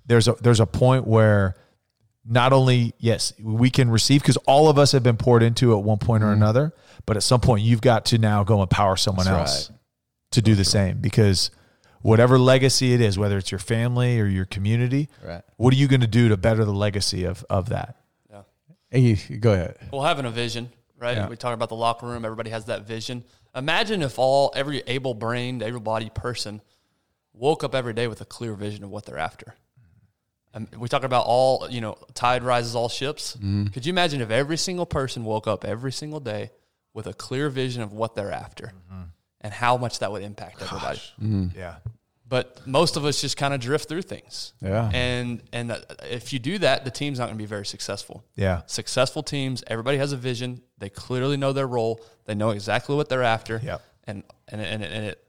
there's a there's a point where not only yes, we can receive because all of us have been poured into at one point or another, but at some point you've got to now go empower someone Mm-hmm. That's else to do the same because whatever legacy it is, whether it's your family or your community, Right. what are you going to do to better the legacy of of that? And you go ahead. Well, having a vision, right? Yeah. We talk about the locker room. Everybody has that vision. Imagine if all every able-brained, able-bodied person woke up every day with a clear vision of what they're after. Um, we talk about all, you know, tide rises all ships. Mm-hmm. Could you imagine if every single person woke up every single day with a clear vision of what they're after, Mm-hmm. and how much that would impact everybody? Yeah. But most of us just kind of drift through things. Yeah. And and uh, if you do that, the team's not going to be very successful Yeah. successful teams everybody has a vision they clearly know their role they know exactly what they're after Yep. and and, and, it, and it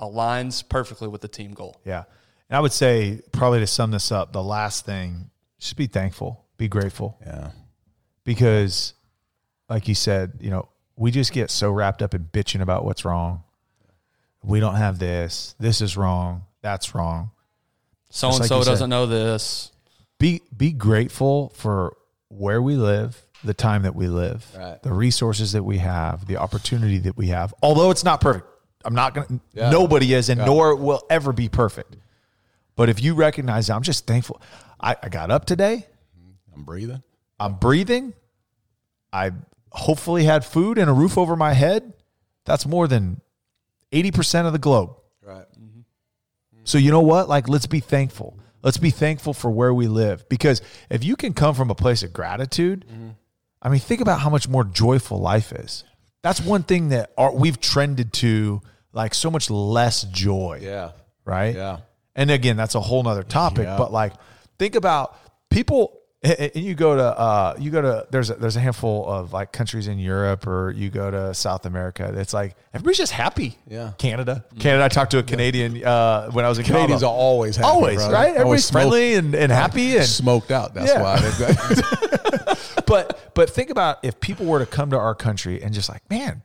aligns perfectly with the team goal Yeah. And I would say, probably to sum this up, the last thing, just be thankful, be grateful. Yeah. Because, like you said, you know, we just get so wrapped up in bitching about what's wrong. We don't have this. This is wrong. That's wrong. So and so doesn't know this Be be grateful for where we live, the time that we live, Right. the resources that we have, the opportunity that we have. Although it's not perfect, I'm not gonna. Yeah. Nobody is, and nor will ever be perfect. But if you recognize, I'm just thankful. I, I got up today. Mm-hmm. I'm breathing. I'm breathing. I hopefully had food and a roof over my head. That's more than 80% of the globe. Right. Mm-hmm. So you know what? Like let's be thankful. Let's be thankful for where we live because if you can come from a place of gratitude, mm-hmm. I mean think about how much more joyful life is. That's one thing that our, we've trended to like so much less joy Yeah. right? Yeah. And again, that's a whole nother topic. Yeah. But like, think about people. And you go to uh, you go to there's a, there's a handful of like countries in Europe or you go to South America. It's like everybody's just happy. Yeah. Canada, Canada. I talked to a Canadian uh, when I was in Canadians Cabo. are always happy. always brother. right. Always Everybody's smoke- friendly and, and happy and smoked out. That's Yeah. why. But but think about if people were to come to our country and just like man,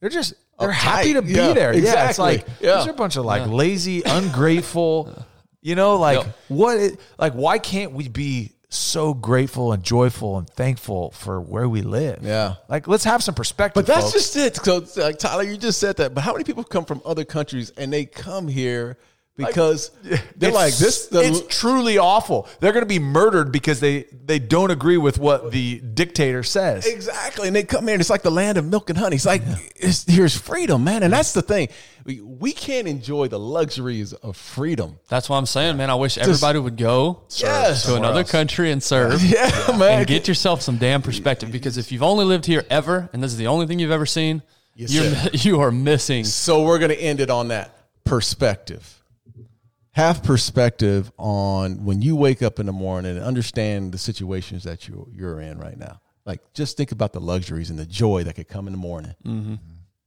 they're just they're Uptight. happy to be Yeah, there. Yeah, it's like Yeah. these are a bunch of like lazy, ungrateful. You know, like Yep. what? It, like why can't we be so grateful and joyful and thankful for where we live? Yeah. like let's have some perspective. But that's folks. just it. So, like Tyler, you just said that. But how many people come from other countries and they come here because they're like this? The, it's truly awful. They're going to be murdered because they they don't agree with what the dictator says. exactly, and they come in. and it's like the land of milk and honey. It's like it's, here's freedom, man, and that's the thing. We, we can't enjoy the luxuries of freedom. that's what i'm saying man i wish everybody would go Yes. to another country and serve Yeah, man. and get yourself some damn perspective because if you've only lived here ever and this is the only thing you've ever seen you're, you are missing So we're going to end it on that perspective. Have perspective on when you wake up in the morning and understand the situations that you you're in right now. Like just think about the luxuries and the joy that could come in the morning. Mm-hmm.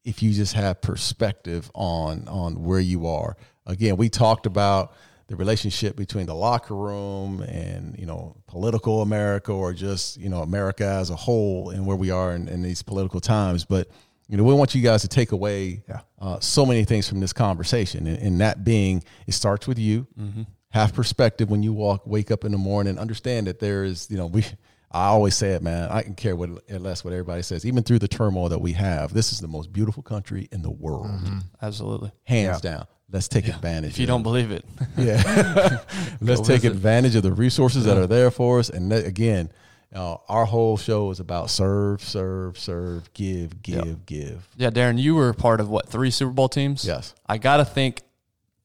If you just have perspective on on where you are. Again, we talked about the relationship between the locker room and you know political America or just you know America as a whole and where we are in, in these political times. But you know we want you guys to take away uh, so many things from this conversation, and, and that being it starts with you. Have perspective when you walk, wake up in the morning. Understand that there is you know we. I always say it, man. I can care what less what everybody says. Even through the turmoil that we have, this is the most beautiful country in the world, Absolutely. hands down. Let's take advantage. If you don't believe it, Yeah. Let's take visit. advantage of the resources that are there for us. And again, uh, our whole show is about serve, serve, serve, give, give, give. yeah, Darren, you were part of what three Super Bowl teams? Yes. I gotta think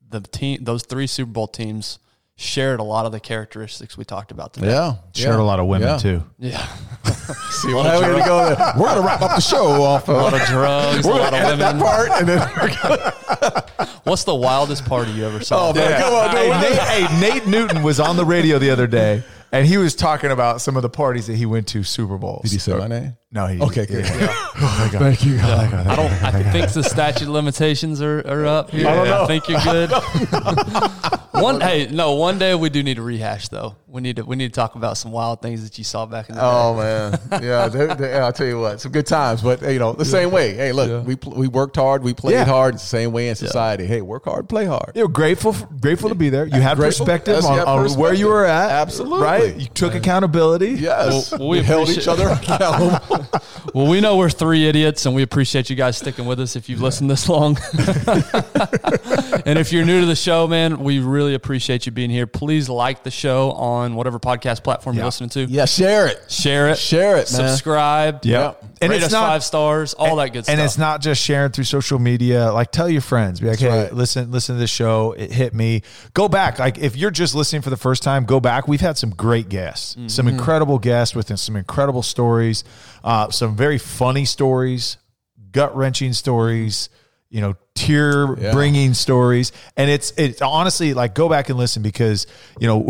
the team, those three Super Bowl teams, shared a lot of the characteristics we talked about today. Yeah. Shared yeah. a lot of women Yeah. too. Yeah, See, well, how we gonna go there? We're going to wrap up the show off. a lot of drugs, a we're lot going to of edit that women. part. And then we're gonna, What's the wildest party you ever saw? oh, man, come on. Hey. Nate, hey, Nate Newton was on the radio the other day, and he was talking about some of the parties that he went to Super Bowls. Did he say my name? No, he. Okay, good. Oh, Thank you. I don't. I think the statute of limitations are, are up here. I, don't know. think you're good. one hey, no. One day we do need to rehash though. We need to we need to talk about some wild things that you saw back in the oh, day. Oh man, yeah. they- they- I'll tell you what, some good times. But you know, the same way. Hey, look, Yeah. we we worked hard, we played Yeah. hard. It's the same way in society. Hey, work hard, play hard. You're grateful, grateful to be there. You had Grateful. perspective Yes, on, you had on where you were at. Absolutely. right. You took accountability. Yes, Well, we we held each other accountable. Well, we know we're three idiots, and we appreciate you guys sticking with us if you've listened this long. and if you're new to the show, man, we really appreciate you being here. Please like the show on whatever podcast platform you're listening to. yeah, share it. Share it. Share it, man. Subscribe. Yep. And And Rate it's us not- five stars. All that good stuff. And it's not just sharing through social media. Like tell your friends. Be like, hey, right. listen, listen to this show. It hit me. Go back. Like if you're just listening for the first time, go back. We've had some great guests, Mm-hmm. some incredible guests with some incredible stories, uh, some very funny stories, gut wrenching stories. You know, tear bringing stories, and it's it's honestly like go back and listen because you know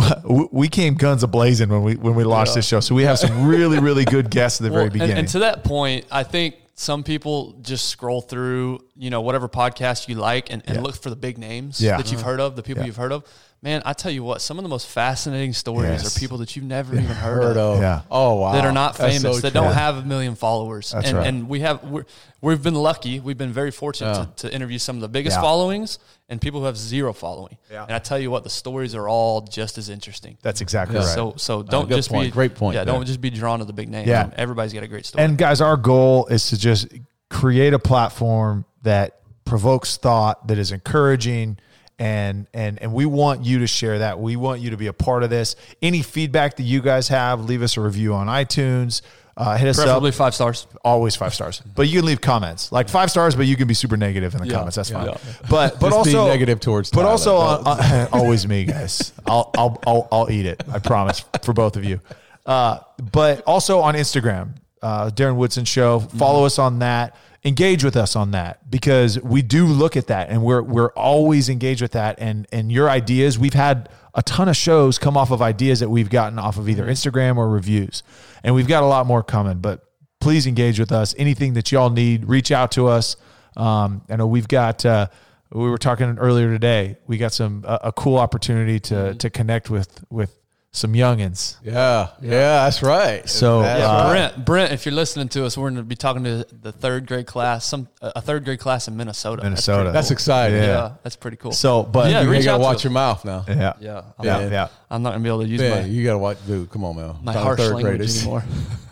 we- came guns a blazing when we when we launched this show, so we have some really really good guests at the very Well, and- beginning. And, to that point, I think some people just scroll through, you know, whatever podcast you like and, and look for the big names Yeah. that you've uh-huh. heard of, the people Yeah. you've heard of. Man, I tell you what, some of the most fascinating stories Yes. are people that you've never even heard, Heard of. of. Yeah. Oh wow. That are not famous, so that true. don't have a million followers, That's and right. and we have we're, we've been lucky. We've been very fortunate to, to interview some of the biggest Yeah. followings and people who have zero following. Yeah. And I tell you what, the stories are all just as interesting. That's exactly right. So so uh, don't good just point. be Great point Yeah, there. don't just be drawn to the big name. Yeah. Um, everybody's got a great story. And guys, our goal is to just create a platform that provokes thought, that is encouraging, and and and we want you to share that. We want you to be a part of this. Any feedback that you guys have, leave us a review on iTunes. Uh, hit us Preferably up. five stars. Always five stars, but you can leave comments like five stars, but you can be super negative in the Yeah. comments. That's fine. Yeah. But but Just also negative towards But Tyler. also No. on, on- always me, guys. I'll, I'll I'll I'll eat it. I promise for both of you. Uh, but also on Instagram, uh, Darren Woodson Show. Follow us on that. Engage with us on that because we do look at that and we're we're always engaged with that and and your ideas. We've had a ton of shows come off of ideas that we've gotten off of either Instagram or reviews, and we've got a lot more coming. But please engage with us. Anything that y'all need, reach out to us. Um, I know we've got. Uh, we were talking earlier today. We got some a, a cool opportunity to to connect with with some youngins. Yeah, yeah, that's right. So, That's Yeah, Uh, Brent. Brent, if you're listening to us, we're going to be talking to the third grade class, some a third grade class in Minnesota. Minnesota. pretty That's cool. exciting. yeah. Yeah. that's pretty cool. So, but Yeah, You reach gotta watch your mouth now. yeah, yeah, I'm, yeah, Yeah. yeah. I'm not going to be able to use Yeah, my you gotta watch, dude. Come on, man. my harsh third language graders. anymore.